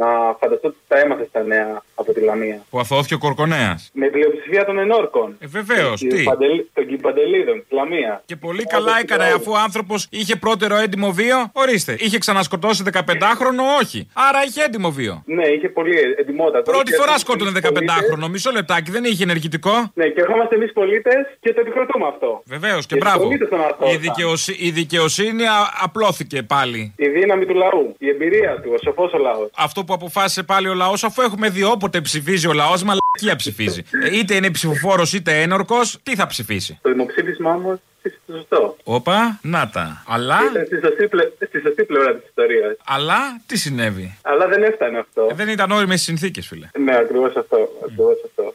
Να φανταστώ ότι τα έμαθε στα νέα από τη Λαμία. Που αθώθηκε ο Κορκονέας. Με πλειοψηφία των ενόρκων. Ε, βεβαίως. Των Τι; Κυπαντελ- Των Κυπαντελίδων, της Λαμίας. Και πολύ καλά έκανε αφού ο άνθρωπος είχε πρώτερο έντιμο βίο. Ορίστε. Είχε ξανασκοτώσει 15χρονο, όχι. Άρα είχε έντιμο βίο. Ναι, είχε πολύ εντυμότατο. Πρώτη Και φορά εμείς σκότωνε πολίτες- 15χρονο. Μισό λεπτάκι, δεν είχε ενεργητικό. Ναι, και ερχόμαστε εμείς πολίτες και το επικροτούμε αυτό. Βεβαίως και Και μπράβο. οι πολίτες τον αρθώσαν. Η, δικαιοσύ... η δικαιοσύνη α- απλώθηκε πάλι. Η δύναμη του λαού, η εμπειρία του, ο σοφός ο λαός. Αυτό που αποφάσισε πάλι ο λαός, αφού έχουμε δει όποτε ψηφίζει ο λαός, μαλακία ψηφίζει. Ε, είτε είναι ψηφοφόρος είτε ένορκος, τι θα ψηφίσει; Το δημοψήφισμα όμως ψήφισε το σωστό. Όπα, να τα. Αλλά, Ήταν στη σωστή, πλε... στη σωστή πλευρά της ιστορίας. αλλά τι συνέβη; Αλλά δεν έφτανε αυτό. Ε, δεν ήταν όριμες συνθήκες, φίλε. Ναι, ακριβώς αυτό. Ακριβώς αυτό.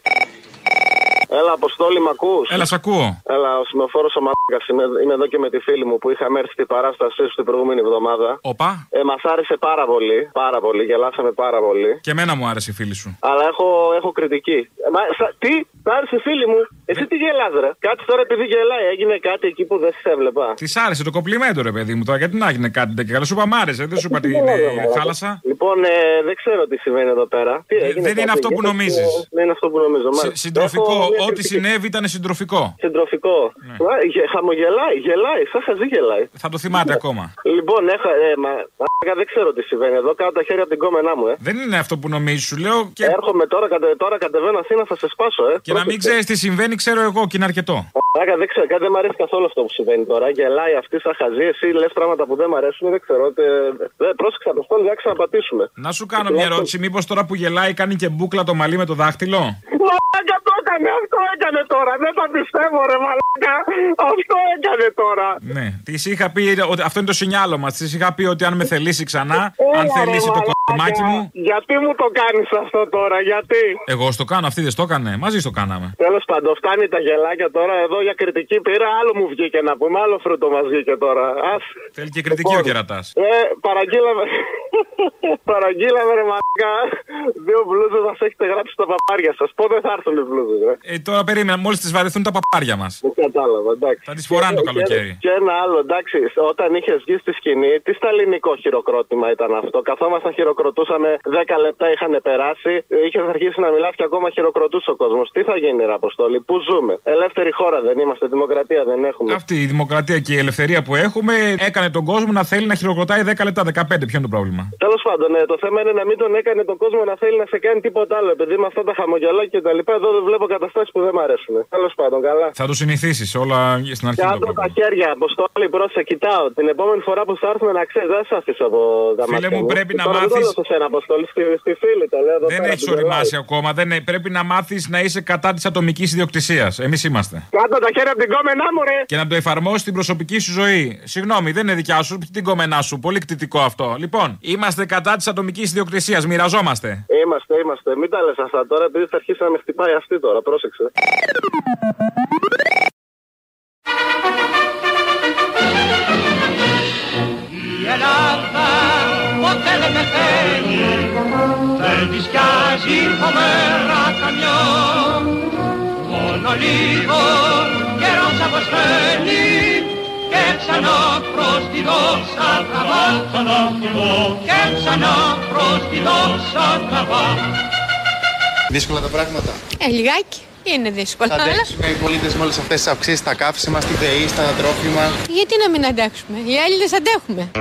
Έλα, Αποστόλη, μ' ακούς; Έλα, σ' ακούω. Έλα, ο σημεοφόρο ο Μαλάκας. Είμαι, είμαι εδώ και με τη φίλη μου που είχαμε έρθει στην παράστασή σου την προηγούμενη εβδομάδα. Οπα. Ε, Μας άρεσε πάρα πολύ. Πάρα πολύ. Γελάσαμε πάρα πολύ. Και εμένα μου άρεσε η φίλη σου. Αλλά έχω, έχω κριτική. Ε, μα, σα- τι, σ' άρεσε φίλη μου; Εσύ τι γελάς ρε; Κάτι τώρα επειδή γελάει, έγινε κάτι εκεί που δεν σε έβλεπα. Τη άρεσε το κομπλιμέντο, ρε παιδί μου τώρα, γιατί να έγινε κάτι τέτοιο. Καλά, σου είπα μ' άρεσε, δεν σου είπα τι Τι είναι λέω, μαλάκα. θάλασσα. Λοιπόν, ε, δεν ξέρω τι συμβαίνει εδώ πέρα. Τι έγινε, δεν είναι κάτι αυτό που γίνεται, νομίζεις. ε, Δεν είναι αυτό που νομίζω. μάλιστα. Συντροφικό, Έχω μια ό,τι κριτική. συνέβη ήταν συντροφικό. Συντροφικό. Μα, γε- Χαμογελάει, γελάει, σαν χαζί γελάει. Θα το θυμάται ακόμα. Λοιπόν, έχω, ε, μα, μαλάκα, δεν ξέρω τι συμβαίνει εδώ. Κάτω τα χέρια από την κόμενά μου, ε. Δεν είναι αυτό που νομίζεις, σου λέω. Και, Έρχομαι τώρα, κατε, τώρα κατεβαίνω Αθήνα, θα σε σπάσω, ε. και να μην ξέρεις τι συμβαίνει, ξέρω εγώ και είναι αρκετό. Μαλάκα, δεν ξέρω, κάτι δεν μου αρέσει καθόλου αυτό που συμβαίνει τώρα. Γελάει αυτή σαν χαζή, εσύ λες πράγματα που δεν μου αρέσουν, δεν ξέρω. τε- Δεν, πρόσεξα το στόλι, δεν ξαναπατήσουμε. Να σου κάνω μια ερώτηση, μήπως τώρα που γελάει κάνει και μπούκλα το μαλλί με το δάχτυλο; Μαλάκα το έκανε, αυτό έκανε τώρα. Δεν τα πιστεύω, ρε Μαλάκα. Αυτό έκανε τώρα. Ναι. Τη είχα πει ότι αυτό είναι το σινιάλο μα. Τη είχα πει ότι αν με θελήσει ξανά, αν Έλα, θελήσει ρε, το μαλάκα. Κομμάτι μου. Γιατί μου το κάνεις αυτό τώρα, γιατί; Εγώ στο κάνω, αυτή δεν στο έκανε. Μαζί στο κάναμε. Τέλος πάντων, φτάνει τα γελάκια τώρα. Εδώ για κριτική πήρα, άλλο μου βγήκε να πούμε. Άλλο φρούτο μας βγήκε τώρα. Ας. Θέλει και κριτική ο κερατάς. Ε, παραγγείλαμε. Παραγγείλαμε, ρε μαλάκα. Δύο μπλούζες μας έχετε γράψει στα παπάρια σας. Πότε θα έρθουν οι μπλούζες, ρε; Ε, τώρα περίμενα, μόλις τις βαρεθούν τα παπάρια μας. Δεν κατάλαβα, εντάξει. Θα τις φοράνε το Και- καλοκαίρι. Και, και ένα άλλο, εντάξει, όταν είχες βγει στη σκηνή, τι σταλινικό χειροκρότημα ήταν αυτό; Καθόμασταν, χειροκροτούσαμε, 10 λεπτά είχαν περάσει, είχες αρχίσει να μιλάς και ακόμα χειροκροτούσε ο κόσμος. Τι θα γίνει, ρε Αποστόλη, πού ζούμε; Ελεύθερη χώρα δεν είμαστε, δημοκρατία δεν έχουμε. Αυτή η δημοκρατία και η ελευθερία που έχουμε έκανε τον κόσμο να θέλει να χειροκροτάει 10 λεπτά, 15. Ποιο είναι το πρόβλημα; Τέλος πάντων, ναι, το θέμα είναι να μην τον έκανε τον κόσμο να θέλει να σε κάνει τίποτα άλλο. Επειδή με αυτά τα χαμογελάκια και τα λοιπά, εδώ δεν βλέπω καταστάσεις που δεν μου αρέσουν. Τέλος πάντων, καλά. Θα το συνηθίσεις όλα στην αρχή. Κάτω τα χέρια, Αποστόλη, πρόσεχε, κοιτάω. Την επόμενη φορά που θα έρθουμε να ξέρεις, δεν σε αφήσω από τα Φίλε μάτια μου, πρέπει να Τώρα Δεν το μάθεις- λέω σε σένα, Αποστόλη, στη, στη φίλη το λέω εδώ Δεν πέρα, έχεις που γελάει. οριμάσει ακόμα. Δεν είναι- Πρέπει να μάθεις να είσαι κατά της ατομικής ιδιοκτησίας. Εμείς είμαστε. Κάτω τα χέρια από την κόμενά μου, ρε! Και να το εφαρμόσεις στην προσωπική σου ζωή. Συγγνώμη, δεν είναι δικιά σου, την κομμενά σου. Πολύ κτητικό αυτό. Λοιπόν, είμαστε κατά της ατομικής ιδιοκτησίας. Μοιραζόμαστε. Είμαστε, είμαστε. Μην τα λες αυτά τώρα, επειδή θα αρχίσει να με χτυπάει αυτή τώρα. Πρόσεξε. Η Ελλάδα ποτέ δεν πεθαίνει Δεν της πιάζει φοβερά καμιό Μόνο λίγο καιρός αποστέλει Και ξανά προς τη δόξα τραβά Και ξανά προς τη δόξα τραβά Δύσκολα τα πράγματα. Ε, λιγάκι. Είναι δύσκολο. Θα Αλλά αντέξουμε οι πολίτες με όλες αυτές τις αυξήσεις στα καύσιμα, στη ΔΕΗ, στα τρόφιμα. γιατί να μην αντέξουμε; Οι Έλληνες αντέχουμε.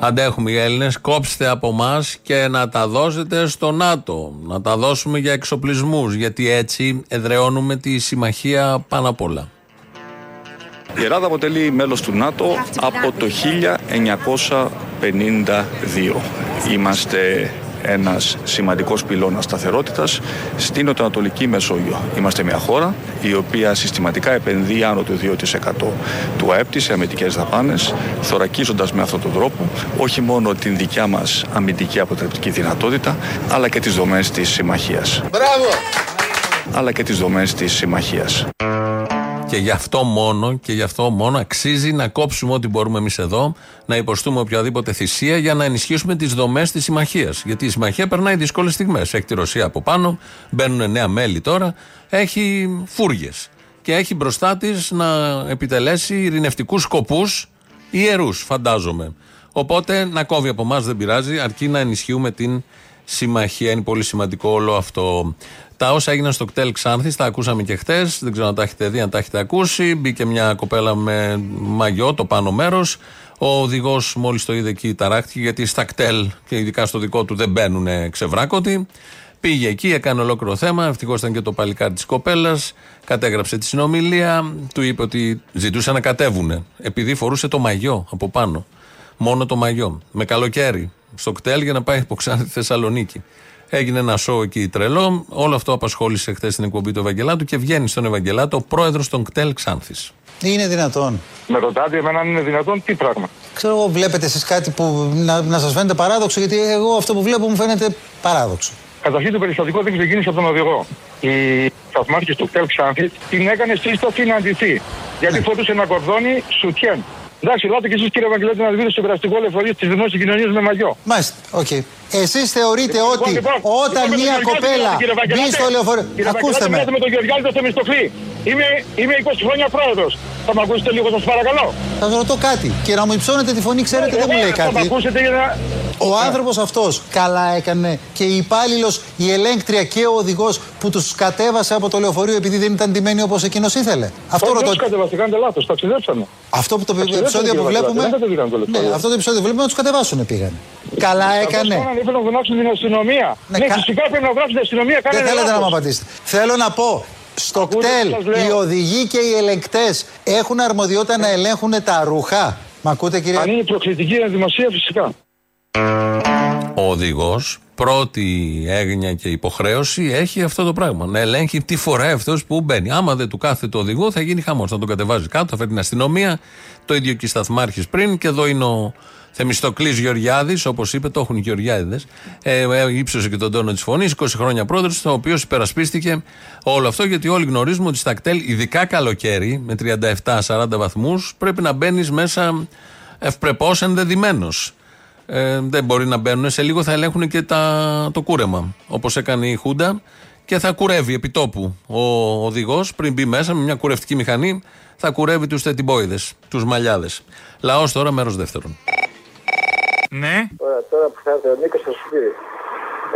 Αντέχουμε οι Έλληνες, κόψτε από εμά και να τα δώσετε στο ΝΑΤΟ. Να τα δώσουμε για εξοπλισμούς. Γιατί έτσι εδραιώνουμε τη συμμαχία πάνω απ' όλα. Η Ελλάδα αποτελεί μέλος του ΝΑΤΟ από το 1952. Είμαστε ένας σημαντικός πυλώνας σταθερότητας στην Νοτιοανατολική Μεσόγειο. Είμαστε μια χώρα η οποία συστηματικά επενδύει άνω του 2% του ΑΕΠ της σε αμυντικές δαπάνες, θωρακίζοντας με αυτόν τον τρόπο όχι μόνο την δικιά μας αμυντική αποτρεπτική δυνατότητα, αλλά και τις δομές της συμμαχίας. Μπράβο! Αλλά και τις δομές της συμμαχίας. Και γι' αυτό μόνο, και γι' αυτό μόνο αξίζει να κόψουμε ό,τι μπορούμε εμείς εδώ, να υποστούμε οποιαδήποτε θυσία για να ενισχύσουμε τις δομές της συμμαχίας. Γιατί η συμμαχία περνάει δύσκολες στιγμές. Έχει τη Ρωσία από πάνω, μπαίνουν νέα μέλη τώρα, έχει φούργες. Και έχει μπροστά της να επιτελέσει ειρηνευτικούς σκοπούς ιερούς, φαντάζομαι. Οπότε να κόβει από εμάς δεν πειράζει, αρκεί να ενισχύουμε την συμμαχία. Είναι πολύ σημαντικό όλο αυτό. Τα όσα έγιναν στο κτέλ Ξάνθης τα ακούσαμε και χτες. Δεν ξέρω αν τα έχετε δει, αν τα έχετε ακούσει. Μπήκε μια κοπέλα με μαγιό, το πάνω μέρος. Ο οδηγός, μόλις το είδε εκεί, ταράχτηκε γιατί στα κτέλ και ειδικά στο δικό του δεν μπαίνουν ξεβράκωτοι. Πήγε εκεί, έκανε ολόκληρο θέμα. Ευτυχώς ήταν και το παλικάρι της κοπέλας. Κατέγραψε τη συνομιλία. Του είπε ότι ζητούσε να κατέβουνε. Επειδή φορούσε το μαγιό από πάνω. Μόνο το μαγιό. Με καλοκαίρι. Στο κτέλ για να πάει από Ξάνθη στη Θεσσαλονίκη. Έγινε ένα σοου εκεί τρελό. Όλο αυτό απασχόλησε χθες στην εκπομπή του Ευαγγελάτου και βγαίνει στον Ευαγγελάτο ο πρόεδρος των κτέλ Ξάνθης. Είναι δυνατόν. Με ρωτάτε εμένα αν είναι δυνατόν τι πράγμα. Ξέρω εγώ, βλέπετε εσείς κάτι που να, να σας φαίνεται παράδοξο, γιατί εγώ αυτό που βλέπω μου φαίνεται παράδοξο. Καταρχήν το περιστατικό δεν ξεκίνησε από τον οδηγό. η σταθμάρχη του ΤΕΛ Ξάνθης την έκανε σύσταση να αντιθεί. Γιατί φορούσε ένα κορδόνι σουτιέν. Εντάξει, ελάτε και εσείς κύριε Βαγγελέτη να δείτε στο περαστικό λεωφορείο της δημόσιας κοινωνίας με μαγιό. Μάλιστα, οκ. Εσείς θεωρείτε Λοιπόν, ότι λοιπόν, όταν είμαι με μια τον Γεωργιάδη, κοπέλα κύριε μπει Βαγγελάτη. στο λεωφορείο. Κύριε Ακούστε Βαγγελάτη, με. μιλάτε με τον Γεωργιάδη το Θεμιστοκλή. Είμαι, είμαι 20 χρόνια πρόεδρος. Θα με ακούσετε λίγο, σας παρακαλώ. Θα σας ρωτώ κάτι. Και να μου υψώνετε τη φωνή, ξέρετε, δεν μου λέει Θα με κάτι. ακούσετε για να. Ο άνθρωπος αυτός καλά έκανε και η υπάλληλος, η ελέγκτρια και ο οδηγός που τους κατέβασε από το λεωφορείο επειδή δεν ήταν τιμένοι όπως εκείνος ήθελε. Αυτό Όχι, ρωτώ. δεν τους κατεβάσετε, κάνετε λάθος. Ταξιδέψαμε. Αυτό που το Ταξιδέψαμε, επεισόδιο που κύριε Βαγγελάτη, βλέπουμε. Δεν κατεβήκαν το Ναι, λεωφορείο. αυτό το επεισόδιο που βλέπουμε να τους κατεβάσουν πήγανε. Καλά έκανε. Καθώς πάνε, ήθελαν να φωνάξουν την αστυνομία. Ναι, Ναι, κα- φυσικά πρέπει να βράξουν την αστυνομία. Δεν Κάνανε θέλετε να λάθος. μου απαντήσετε. Θέλω να πω, στο Ακούτε κτέλ τι σας λέω. οι οδηγοί και οι ελεγκτές έχουν αρμοδιότητα να ελέγχουν τα ρούχα. Μ' ακούτε κύριε; Αν είναι προκλητική δημοσία, φυσικά. Ο οδηγός, πρώτη έγνοια και υποχρέωση, έχει αυτό το πράγμα. Να ελέγχει τι φοράει αυτός που μπαίνει. Άμα δεν του κάθε το οδηγό, θα γίνει χαμός. Θα τον κατεβάζει κάτω, θα φέρει την αστυνομία. Το ίδιο και η σταθμάρχη πριν. Και εδώ είναι ο Θεμιστοκλής Γεωργιάδης, όπως είπε, το έχουν οι Γεωργιάδε. Ε, ε, ύψωσε και τον τόνο της φωνής, 20 χρόνια πρόεδρος, ο οποίο υπερασπίστηκε όλο αυτό, γιατί όλοι γνωρίζουμε ότι στα κτέλ, ειδικά καλοκαίρι, με 37-40 βαθμούς, πρέπει να μπαίνεις μέσα ευπρεπώς ενδεδειμένος. Ε, δεν μπορεί να μπαίνουν. Σε λίγο θα ελέγχουν και τα, το κούρεμα. Όπως έκανε η Χούντα και θα κουρεύει επί τόπου ο οδηγός πριν μπει μέσα με μια κουρευτική μηχανή. Θα κουρεύει τους τετιμπόιδε, τους μαλλιάδες. Λαός τώρα, μέρος δεύτερον. Ναι, Ωραία, τώρα που θα έρθει ο Νίκος θα σου πει.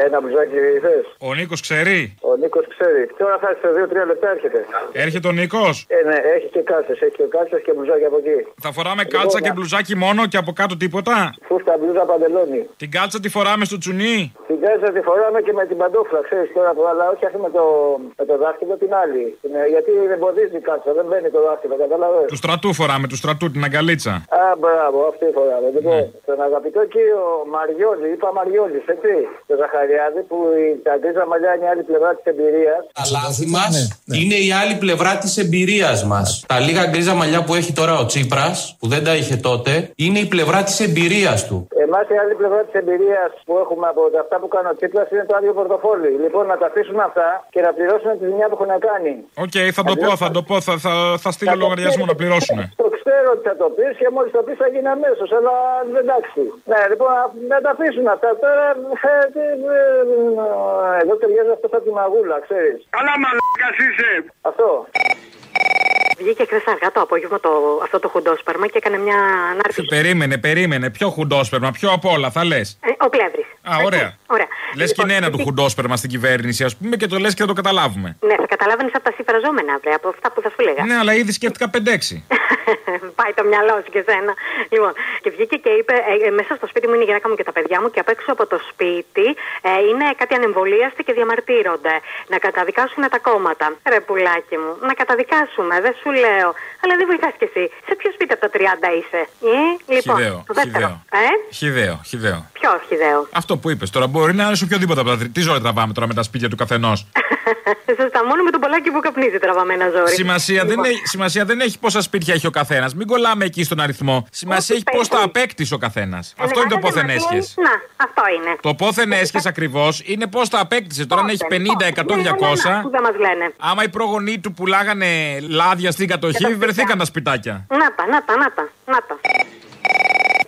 Ένα μπλουζάκι θε. ο Νίκος ξέρει; Ο Νίκος ξέρει. Τώρα θα έρθεις σε 2-3 λεπτά έρχεται. Έρχεται ο Νίκος; Ε, ναι, έχει και κάλτσε. Έχει και κάλτσε και μπλουζάκι από εκεί. Θα φοράμε κάλτσα και μπλουζάκι μόνο και από κάτω τίποτα; Φούστα μπλουζά παντελόνι. Την κάλτσα τη φοράμε στο τσουνί; Την κάλτσα τη φοράμε και με την παντόφλα, ξέρεις τώρα που αλλά όχι αυτή με το, με το δάχτυλο την άλλη. Είναι, γιατί δεν εμποδίζει η κάλτσα, δεν μπαίνει το δάχτυλο, καταλαβαίνω. Του στρατού φοράμε, του στρατού την αγκαλίτσα. Α, μπράβο, αυτή φοράμε. Λοιπόν, τον αγαπητό κύριο Μαριόλη, είπα Μαριόλη, έτσι, το Ζαχαριάδη που η τα γκρίζα μαλλιά είναι η άλλη πλευρά της εμπειρίας. Τα λάθη μας είναι η άλλη πλευρά της εμπειρίας μας. Τα λίγα γκρίζα μαλλιά που έχει τώρα ο Τσίπρας, που δεν τα είχε τότε, είναι η πλευρά της εμπειρίας του. Εμάς η άλλη πλευρά της εμπειρίας που έχουμε από αυτά που κάνει ο Τσίπρας είναι το άδειο πορτοφόλι. Λοιπόν, να τα αφήσουμε αυτά και να πληρώσουν τη ζημιά που έχουν κάνει. Οκ, θα το πω, θα το πω, θα, θα, θα στείλω λογαριασμό να πληρώσουν. Το ξέρω ότι θα το πεις και μόλις το πεις θα γίνει αμέσως. Αλλά εντάξει. Ναι, λοιπόν, να τα αφήσουν αυτά τώρα. Ε, τι, ε, ε, Εδώ ταιριάζει αυτό σαν τη μαγούλα, ξέρεις. Καλά, μαλάκας είσαι. Αυτό. Βγήκε χθες αργά το απόγευμα το, αυτό το χουντόσπερμα και έκανε μια ανάρτηση. Περίμενε, περίμενε. Πιο χουντόσπερμα, πιο απ' όλα, θα λες; Ε, ο Πλεύρης. Α, ωραία. Ωραία. Λες και είναι ένα του χουντόσπερμα στην κυβέρνηση, ας πούμε, και το λες και θα το καταλάβουμε. Ναι, θα καταλάβαινες από τα συμφραζόμενα αύριο, από αυτά που θα σου έλεγα. Ναι, αλλά ήδη σκέφτηκα 5-6. (laughs) Πάει το μυαλό σου και σένα. Λοιπόν, και βγήκε και είπε: ε, ε, Μέσα στο σπίτι μου είναι η γυναίκα μου και τα παιδιά μου και απ' έξω από το σπίτι ε, είναι κάτι ανεμβολίαστοι και διαμαρτύρονται. Να καταδικάσουν τα κόμματα. Ρε πουλάκι μου, να καταδικάσουμε, δεν σου λέω. Αλλά δεν βοηθάς κι εσύ. Σε ποιο σπίτι από τα 30 είσαι, ε; Λοιπόν, Χιδαίο, το δεύτερο. χιδαίο. Ε; Χιδαίο, χιδαίο. Ποιο χιδαίο; Αυτό που είπες τώρα μπορεί να είναι σε οποιοδήποτε από τα τρία. Τι ζωή τραβάμε τώρα με τα σπίτια του καθενός; (laughs) Σωστά, μόνο με τον πολλάκι που καπνίζει τραβάμε ένα ζόρι. Σημασία, δεν Λοιπόν, έχει, σημασία δεν έχει πόσα σπίτια έχει ο καθένας. Μην κολλάμε εκεί στον αριθμό. Σημασία έχει πώς τα απέκτησε ο καθένας. Αυτό είναι το άντε, πόθεν Μαρτίνη. έσχες. Να, αυτό είναι. Το πόθεν έσχες ακριβώς είναι πώς τα απέκτησε. Τώρα αν έχει 50, 100, 200. Που δεν μας λένε. Άμα οι προγονείς του πουλάγανε λάδια στην κατοχή, βρεθήκαν τα σπιτάκια. Να τα, να τα, να τα, να τα.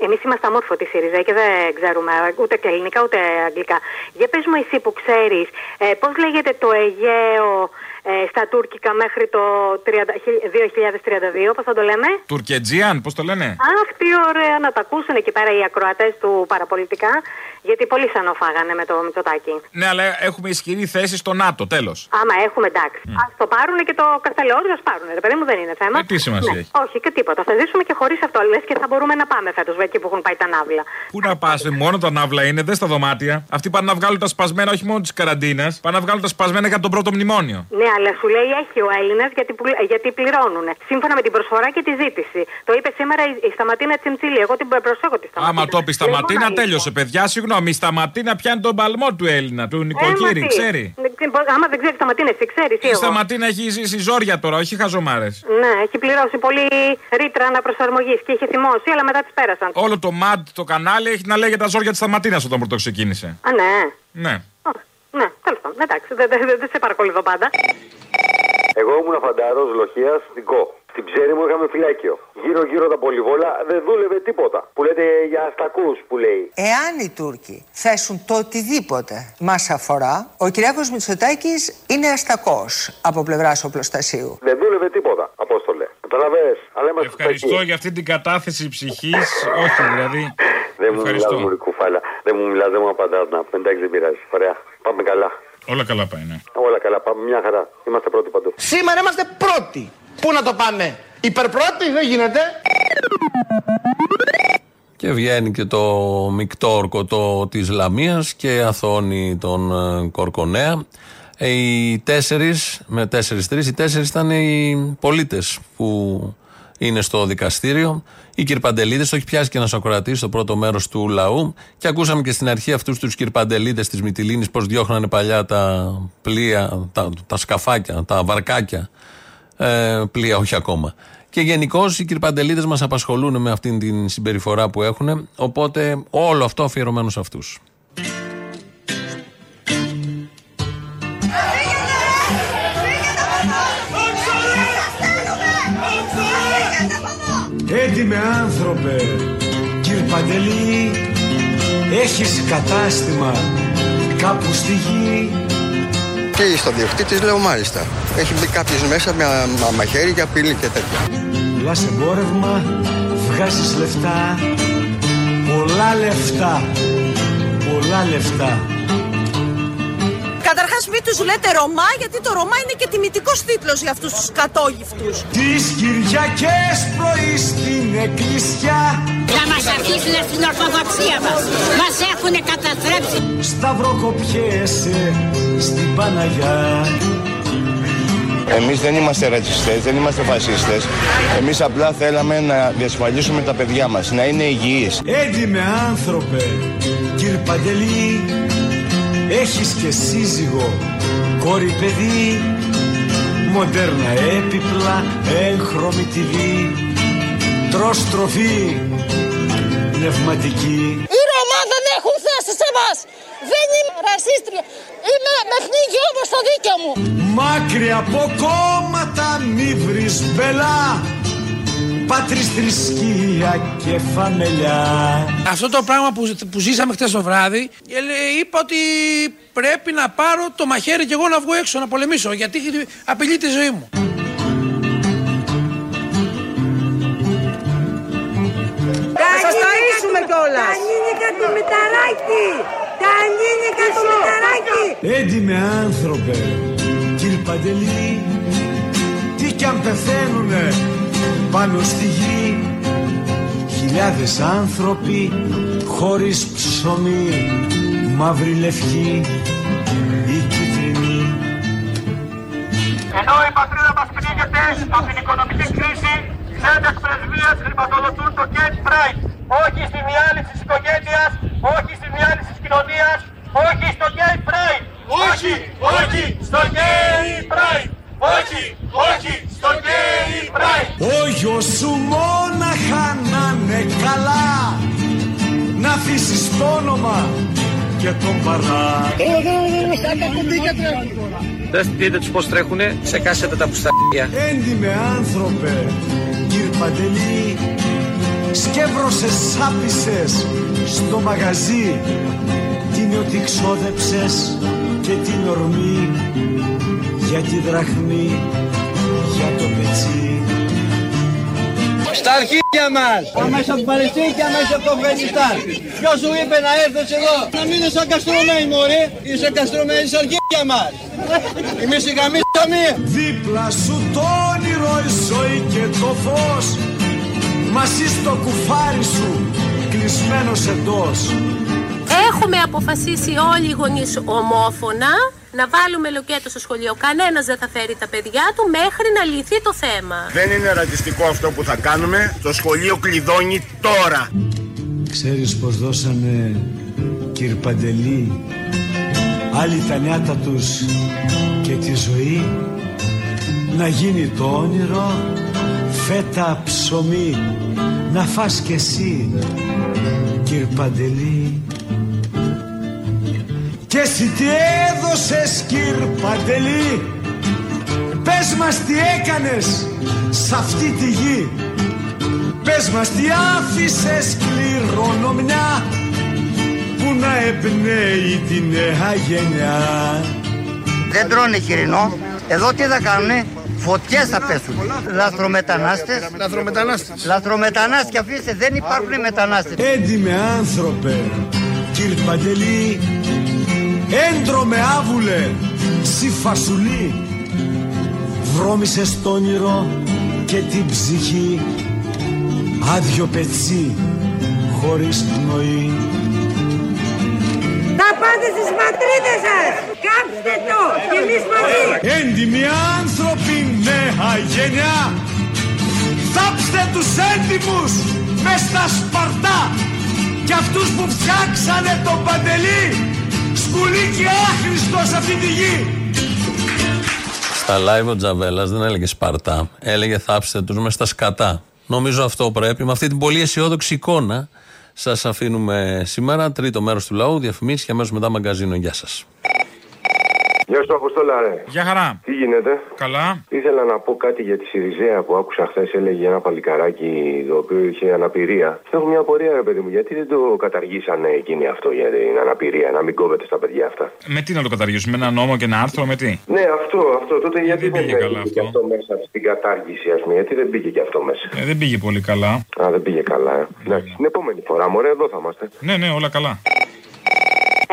Εμείς είμαστε αμόρφωτοι ΣΥΡΙΖΑ και δεν ξέρουμε ούτε και ελληνικά ούτε αγγλικά. Για πες μου εσύ που ξέρεις, ε, πώς λέγεται το Αιγαίο ε, στα τουρκικά μέχρι το 30, 2032, πώς θα το λέμε; Τουρκετζίαν, πώς το λένε; Αχ, τι ωραία να τα ακούσουν εκεί πέρα οι ακροατές του παραπολιτικά, γιατί πολύ σανοφάγανε με το Μητσοτάκι. Ναι, αλλά έχουμε ισχυρή θέση στο ΝΑΤΟ, τέλος. Άμα έχουμε εντάξει. Α το πάρουν και το καστελόριο, ας πάρουν. Ρε παιδί μου δεν είναι θέμα. Ε, τι σημασία Ναι, έχει. Όχι και τίποτα. Θα ζήσουμε και χωρίς αυτό. Λες και θα μπορούμε να πάμε φέτος εκεί που έχουν πάει τα ναύλα. Πού να πας, μόνο τα ναύλα είναι, δεν στα δωμάτια. Αυτοί πάνε να βγάλουν τα σπασμένα όχι μόνο της καραντίνας, πάνε να βγάλουν τα σπασμένα για τον πρώτο μνημόνιο. Ναι, αλλά σου λέει έχει ο Έλληνας γιατί, που- γιατί πληρώνουν. Σύμφωνα με την προσφορά και τη ζήτηση. Το είπε σήμερα η, η Σταματίνα Τσιμτσίλη. Εγώ την προσέχω τη Σταματίνα. Άμα το πει Λοιπόν, σταματίνα, αλήθεια. τέλειωσε, παιδιά. Συγγνώμη, η σταματίνα πιάνει τον παλμό του Έλληνα, του νοικοκύρη, Ε, μα τι. ξέρει. Δεν ξέρω, Άμα δεν ξέρει Σταματίνα, εσύ ξέρεις. Η σταματίνα έχει ζήσει ζόρια τώρα, όχι χαζομάρες. Ναι, έχει πληρώσει πολύ ρήτρα αναπροσαρμογής και είχε θυμώσει, αλλά μετά τις πέρασαν. Όλο το ΜΑΤ το κανάλι έχει να λέγεται τα ζόρια της σταματίνας όταν πρώτο ξεκίνησε. Α, ναι. Ναι. Ναι, τέλος πάντων. Εντάξει, δεν δεν- δεν- δεν σε παρακολουθώ πάντα. Εγώ ήμουν φανταρός λοχείας στην ΚΟ. Στην ψέρι μου είχαμε φυλάκιο. Γύρω-γύρω τα πολυβόλα δεν δούλευε τίποτα. Που λέτε για αστακού που λέει. Εάν οι Τούρκοι θέσουν το οτιδήποτε μας αφορά, ο Κυριάκος Μητσοτάκης είναι αστακός από πλευράς οπλοστασίου. Δεν δούλευε τίποτα, Απόστολε. Καταλαβέ. Αλλά είμαστε Ευχαριστώ στακοί. για αυτή την κατάθεση ψυχής. Όχι, δηλαδή. Δεν μου μιλάς, Ευχαριστώ. Μωρή κουφάλα. Δεν μου μιλάς, δεν μου απαντάς. Να πούμε, εντάξει, δεν πειράζει. Ωραία. Πάμε καλά. Όλα καλά πάει, ναι. Όλα καλά. Πάμε μια χαρά. Είμαστε πρώτοι παντού. Σήμερα είμαστε πρώτοι. Πού να το πάμε, υπερπρώτη, δεν γίνεται. Και βγαίνει και το μεικτό ορκωτό της Λαμίας και αθώνει τον ε, Κορκονέα. Ε, Οι τέσσερις, με τέσσερι-τρει, οι τέσσερις ήταν οι πολίτες που είναι στο δικαστήριο. Η Κυρπαντελίδες, το έχει πιάσει και ένας ακροατής στο πρώτο μέρος του λαού. Και ακούσαμε και στην αρχή αυτούς τους Κυρπαντελίδες της Μυτιλίνης πώς διώχνανε παλιά τα πλοία, τα, τα σκαφάκια, τα βαρκάκια. Ε, πλοία, όχι ακόμα. Και γενικώ οι κυρπαντελίδες μας απασχολούν με αυτήν την συμπεριφορά που έχουν. Οπότε όλο αυτό αφιερωμένο σε αυτούς. Έντιμε άνθρωπε, κύρ Παντελή, έχεις κατάστημα κάπου στη γη. Και στο διοκτήτη λέω μάλιστα. Έχει μπει κάποιος μέσα με μα- μαχαίρι για πύλη και τέτοια. Πουλάς εμπόρευμα, βγάζεις λεφτά, πολλά λεφτά, πολλά λεφτά. Καταρχάς μην τους λέτε Ρωμά γιατί το Ρωμά είναι και τιμητικός τίτλος για αυτούς τους κατόγυφτους. Τις Κυριακές πρωί στην εκκλησιά Να μας αφήσουν στην ορθοδοξία μας. Μας έχουν καταστρέψει. Σταυροκοπιέσαι στην Παναγιά Εμείς δεν είμαστε ρατσιστές, δεν είμαστε φασίστες. Εμείς απλά θέλαμε να διασφαλίσουμε τα παιδιά μας, να είναι υγιείς. Έντιμε άνθρωπε, κύρ Παντελή, έχεις και σύζυγο, κόρη παιδί, μοντέρνα έπιπλα, έγχρωμη TV, τρως τροφή, πνευματική. Οι Ρωμά δεν έχουν θέση σε εμάς. Δεν είμαι ρασίστρια. Είμαι με πνίγει όμως το δίκαιο μου. Μάκρυ από κόμματα μη βρεις μπελά, πάτρις θρησκεία και φαμελιά. Αυτό το πράγμα που, που ζήσαμε χτες το βράδυ, ε, λέ- είπα ότι πρέπει να πάρω το μαχαίρι και εγώ να βγω έξω να πολεμήσω, γιατί απειλεί τη ζωή μου. Σας ταΐσουμε κιόλας. Τα νίνικα του Μηταράκη. Τα νίνικα του Μηταράκη. Έντιμε άνθρωπε, κύρ Παντελή, τι κι αν πεθαίνουνε πάνω στη γη, χιλιάδες άνθρωποι χωρίς ψωμί, μαύρη λευκή ή κίτρινη. Ενώ η πατρίδα μας πνίγεται από την οικονομική κρίση, ξένες πρεσβείες χρηματοδοτούν το Gate Pride. Όχι στη διάλυση της οικογένειας, όχι στη διάλυση της κοινωνίας, όχι στο Gay Pride. Όχι, όχι στο Gay Pride. Όχι, όχι στο Gay Pride. Ο γιος σου μόναχα να είναι καλά, να αφήσεις το όνομα και τον παρά. Δες δείτε τους πώς τρέχουνε, σε κάσετε τα πουστάκια. Έντιμε άνθρωπε, κύρ Παντελή, σκεύρωσες σάπισες στο μαγαζί την ότι ξόδεψες και την ορμή για τη δραχμή, για το πετσί. Στα αρχίδια μας! Άμα είσαι από την Παλαιστίνη και άμα είσαι από το Αφγανιστάν. Ποιος σου είπε να έρθεις εδώ; Να μην είσαι καστρωμένοι μωρέ. Είσαι καστρωμένοι στα αρχίδια μας. Εμείς οι γαμίσαμε. Δίπλα σου το όνειρο η ζωή και το φως Μαζί στο κουφάρι σου κλεισμένος εντός Έχουμε αποφασίσει όλοι οι γονείς ομόφωνα να βάλουμε λοκέτο στο σχολείο. Κανένας δεν θα φέρει τα παιδιά του μέχρι να λυθεί το θέμα. Δεν είναι ρατσιστικό αυτό που θα κάνουμε. Το σχολείο κλειδώνει τώρα. Ξέρεις πως δώσανε κύρ Παντελή; Άλλοι τα νιάτα τους και τη ζωή Να γίνει το όνειρο φέτα ψωμί Να φας κι εσύ κύρ Παντελή Κι Και εσύ τι έδωσες κυρ Παντελή; Πες μας τι έκανες σ' αυτή τη γη Πες μας τι άφησες κληρονομιά Που να εμπνέει τη νέα γενιά Δεν τρώνε χοιρινό. Εδώ τι θα κάνουνε; Φωτιές θα πέσουν. Λαθρομετανάστες. Λαθρομετανάστες. Λαθρομετανάστες και αφήστε δεν υπάρχουν μετανάστες. Έντιμε άνθρωπε κυρ Παντελή Έντρομε άβουλε σι φασουλή Βρώμησες το όνειρο και την ψυχή Άδειο πετσί χωρίς πνοή Να πάτε στις πατρίδες σας! Κάψτε το! Και εμείς μαζί! Έντιμοι άνθρωποι νέα γενιά Θάψτε τους έντιμους μες στα Σπαρτά Και αυτούς που φτιάξανε τον Παντελή Σκουλί και άχρηστος σε αυτή τη γη Στα live ο Τζαβέλας δεν έλεγε Σπαρτά. Έλεγε θάψτε τους μες στα σκατά. Νομίζω αυτό πρέπει. Με αυτή την πολύ αισιόδοξη εικόνα σας αφήνουμε σήμερα. Τρίτο μέρος του λαού. Διαφημίσει και αμέσως μετά μαγκαζίνο. Γεια σας. Γεια σου, Αποστόλα, ρε. Γεια χαρά. Τι γίνεται; Καλά. Ήθελα να πω κάτι για τη Σιριζέα που άκουσα χθες. Έλεγε ένα παλικαράκι το οποίο είχε αναπηρία. Και έχω μια απορία, ρε παιδί μου, γιατί δεν το καταργήσανε εκείνη αυτό για την αναπηρία, να μην κόβεται στα παιδιά αυτά; Με τι να το καταργήσουμε, ένα νόμο και ένα άρθρο, με τι; Ναι, αυτό, αυτό. Τότε γιατί δεν, πήγε καλά μπήκε και αυτό; μέσα στην κατάργηση, ας πούμε; Γιατί δεν μπήκε και αυτό μέσα; Ε, δεν πήγε πολύ καλά. Α, δεν πήγε καλά, ε. Εντάξει, την επόμενη φορά, μωρέ, εδώ θα είμαστε. Ναι, ναι, όλα καλά.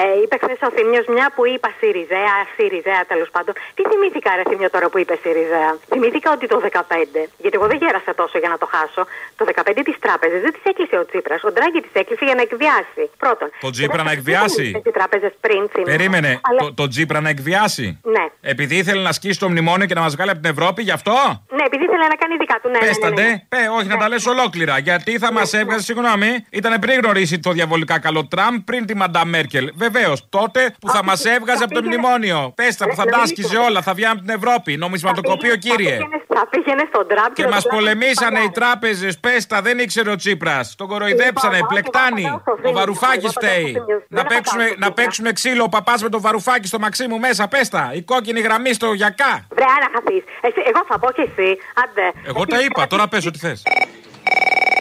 Ε, είπε χθες ο Θήμιος μια που είπα Σιριζέα, Σιριζέα τέλος πάντων. Τι θυμήθηκα, ρε Θήμιο, τώρα που είπε Σιριζέα; Θυμήθηκα ότι το 15, γιατί εγώ δεν γέρασα τόσο για να το χάσω, το 15 τι τράπεζε δεν τι έκλεισε ο Τσίπρας. Ο Ντράγκη τι έκλεισε για να εκβιάσει. Πρώτον. Το Τζίπρα να εκβιάσει; Τις τράπεζες πριν, Θήμιο. Περίμενε. Αλλά- Το, το Τζίπρα να εκβιάσει; Ναι. Επειδή ήθελε να σκίσει το μνημόνιο και να μας βγάλει από την Ευρώπη, γι' αυτό; Ναι, επειδή ήθελε να κάνει δικά του. Ναι, ναι, ναι, ναι. Πέσταντε. Πε, όχι να τα λες ολόκληρα. Γιατί θα μας έβγαζε, συγγνώμη, ήταν πριν γνωρίσει το διαβολικά καλό Τραμπ, πριν τη Μαντά Μέρκελ. Βεβαίως, τότε που θα μας έβγαζε από το μνημόνιο. Πέστα που θα τα άσκησε όλα, θα βγάλει από την Ευρώπη. Νομισματοκοπείο, κύριε. Θα πήγαινε στον Τραμπ Και θα μας του πολεμήσανε οι τράπεζες. Πέστα, δεν ήξερε ο Τσίπρας. Τον κοροϊδέψανε, πλεκτάνη. Ο Βαρουφάκη φταίει. Να παίξουμε, να παίξουμε ξύλο ο παπάς με το Βαρουφάκη στο μαξί μου μέσα. Πέστα. Η κόκκινη γραμμή στο γιακά. Βρε, άρα χαθείς. Εσύ, εγώ θα πω και εσύ. Άντε. Εγώ τα είπα, τώρα πες ό,τι θες.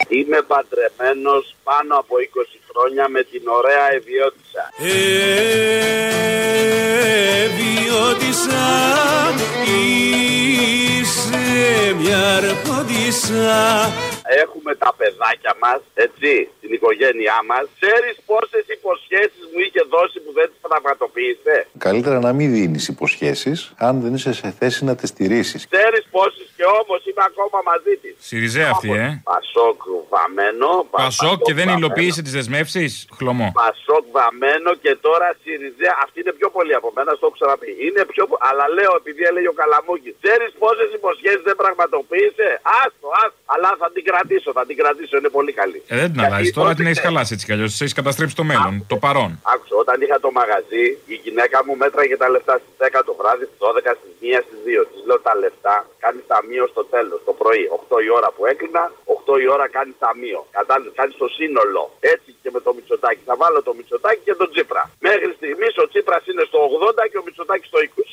Είμαι παντρεμένος πάνω από 20 χρόνια με την ωραία Ευιώτησα. Εβιώτησα είσαι μια αρποντήσα Έχουμε τα παιδάκια μας, έτσι, την οικογένειά μας. Ξέρεις πόσες υποσχέσεις μου είχε δώσει που δεν τις πραγματοποίησε. Καλύτερα να μην δίνεις υποσχέσεις αν δεν είσαι σε θέση να τις στηρίσεις. Ξέρεις πόσες και όμως είμαι ακόμα μαζί της. Σιριζέ αυτή, ε. Πασόκ βαμμένο. πα- Πασόκ και δεν βαμμένο. υλοποίησε τις δεσμεύσεις. Χλωμό. Πασόκ βαμμένο και τώρα Σιριζέα. Αυτή είναι πιο πολύ από μένα, στο έχω ξαναπεί. Είναι πιο πο- Αλλά λέω επειδή έλεγε ο Καλαμούκης. Ξέρεις πόσες υποσχέσεις δεν πραγματοποίησε; Άστο, άστο. Αλλά θα την κρατήσω, θα την κρατήσω. Είναι πολύ καλή. Ε, δεν την Γιατί αλλάζεις. Τώρα τότε- την έχεις χαλάσει έτσι κι αλλιώς. Τη έχεις καταστρέψει το μέλλον, το παρόν. Άκουσα, όταν είχα το μαγαζί, η γυναίκα μου μέτραγε τα λεφτά στις 10 το βράδυ, στις 12, στις 1, στις 2. Της λέω τα λεφτά, κάνει ταμείο στο τέλος, το πρωί. 8 η ώρα που έκλεινα, 8 η ώρα κάνει ταμείο. Κατάλαβες, κάνει το σύνολο. Έτσι και με το Μητσοτάκι. Θα βάλω το Μητσοτάκι και τον Τσίπρα. Μέχρι στιγμής ο Τσίπρας είναι στο 80 και ο Μητσοτάκι στο 20.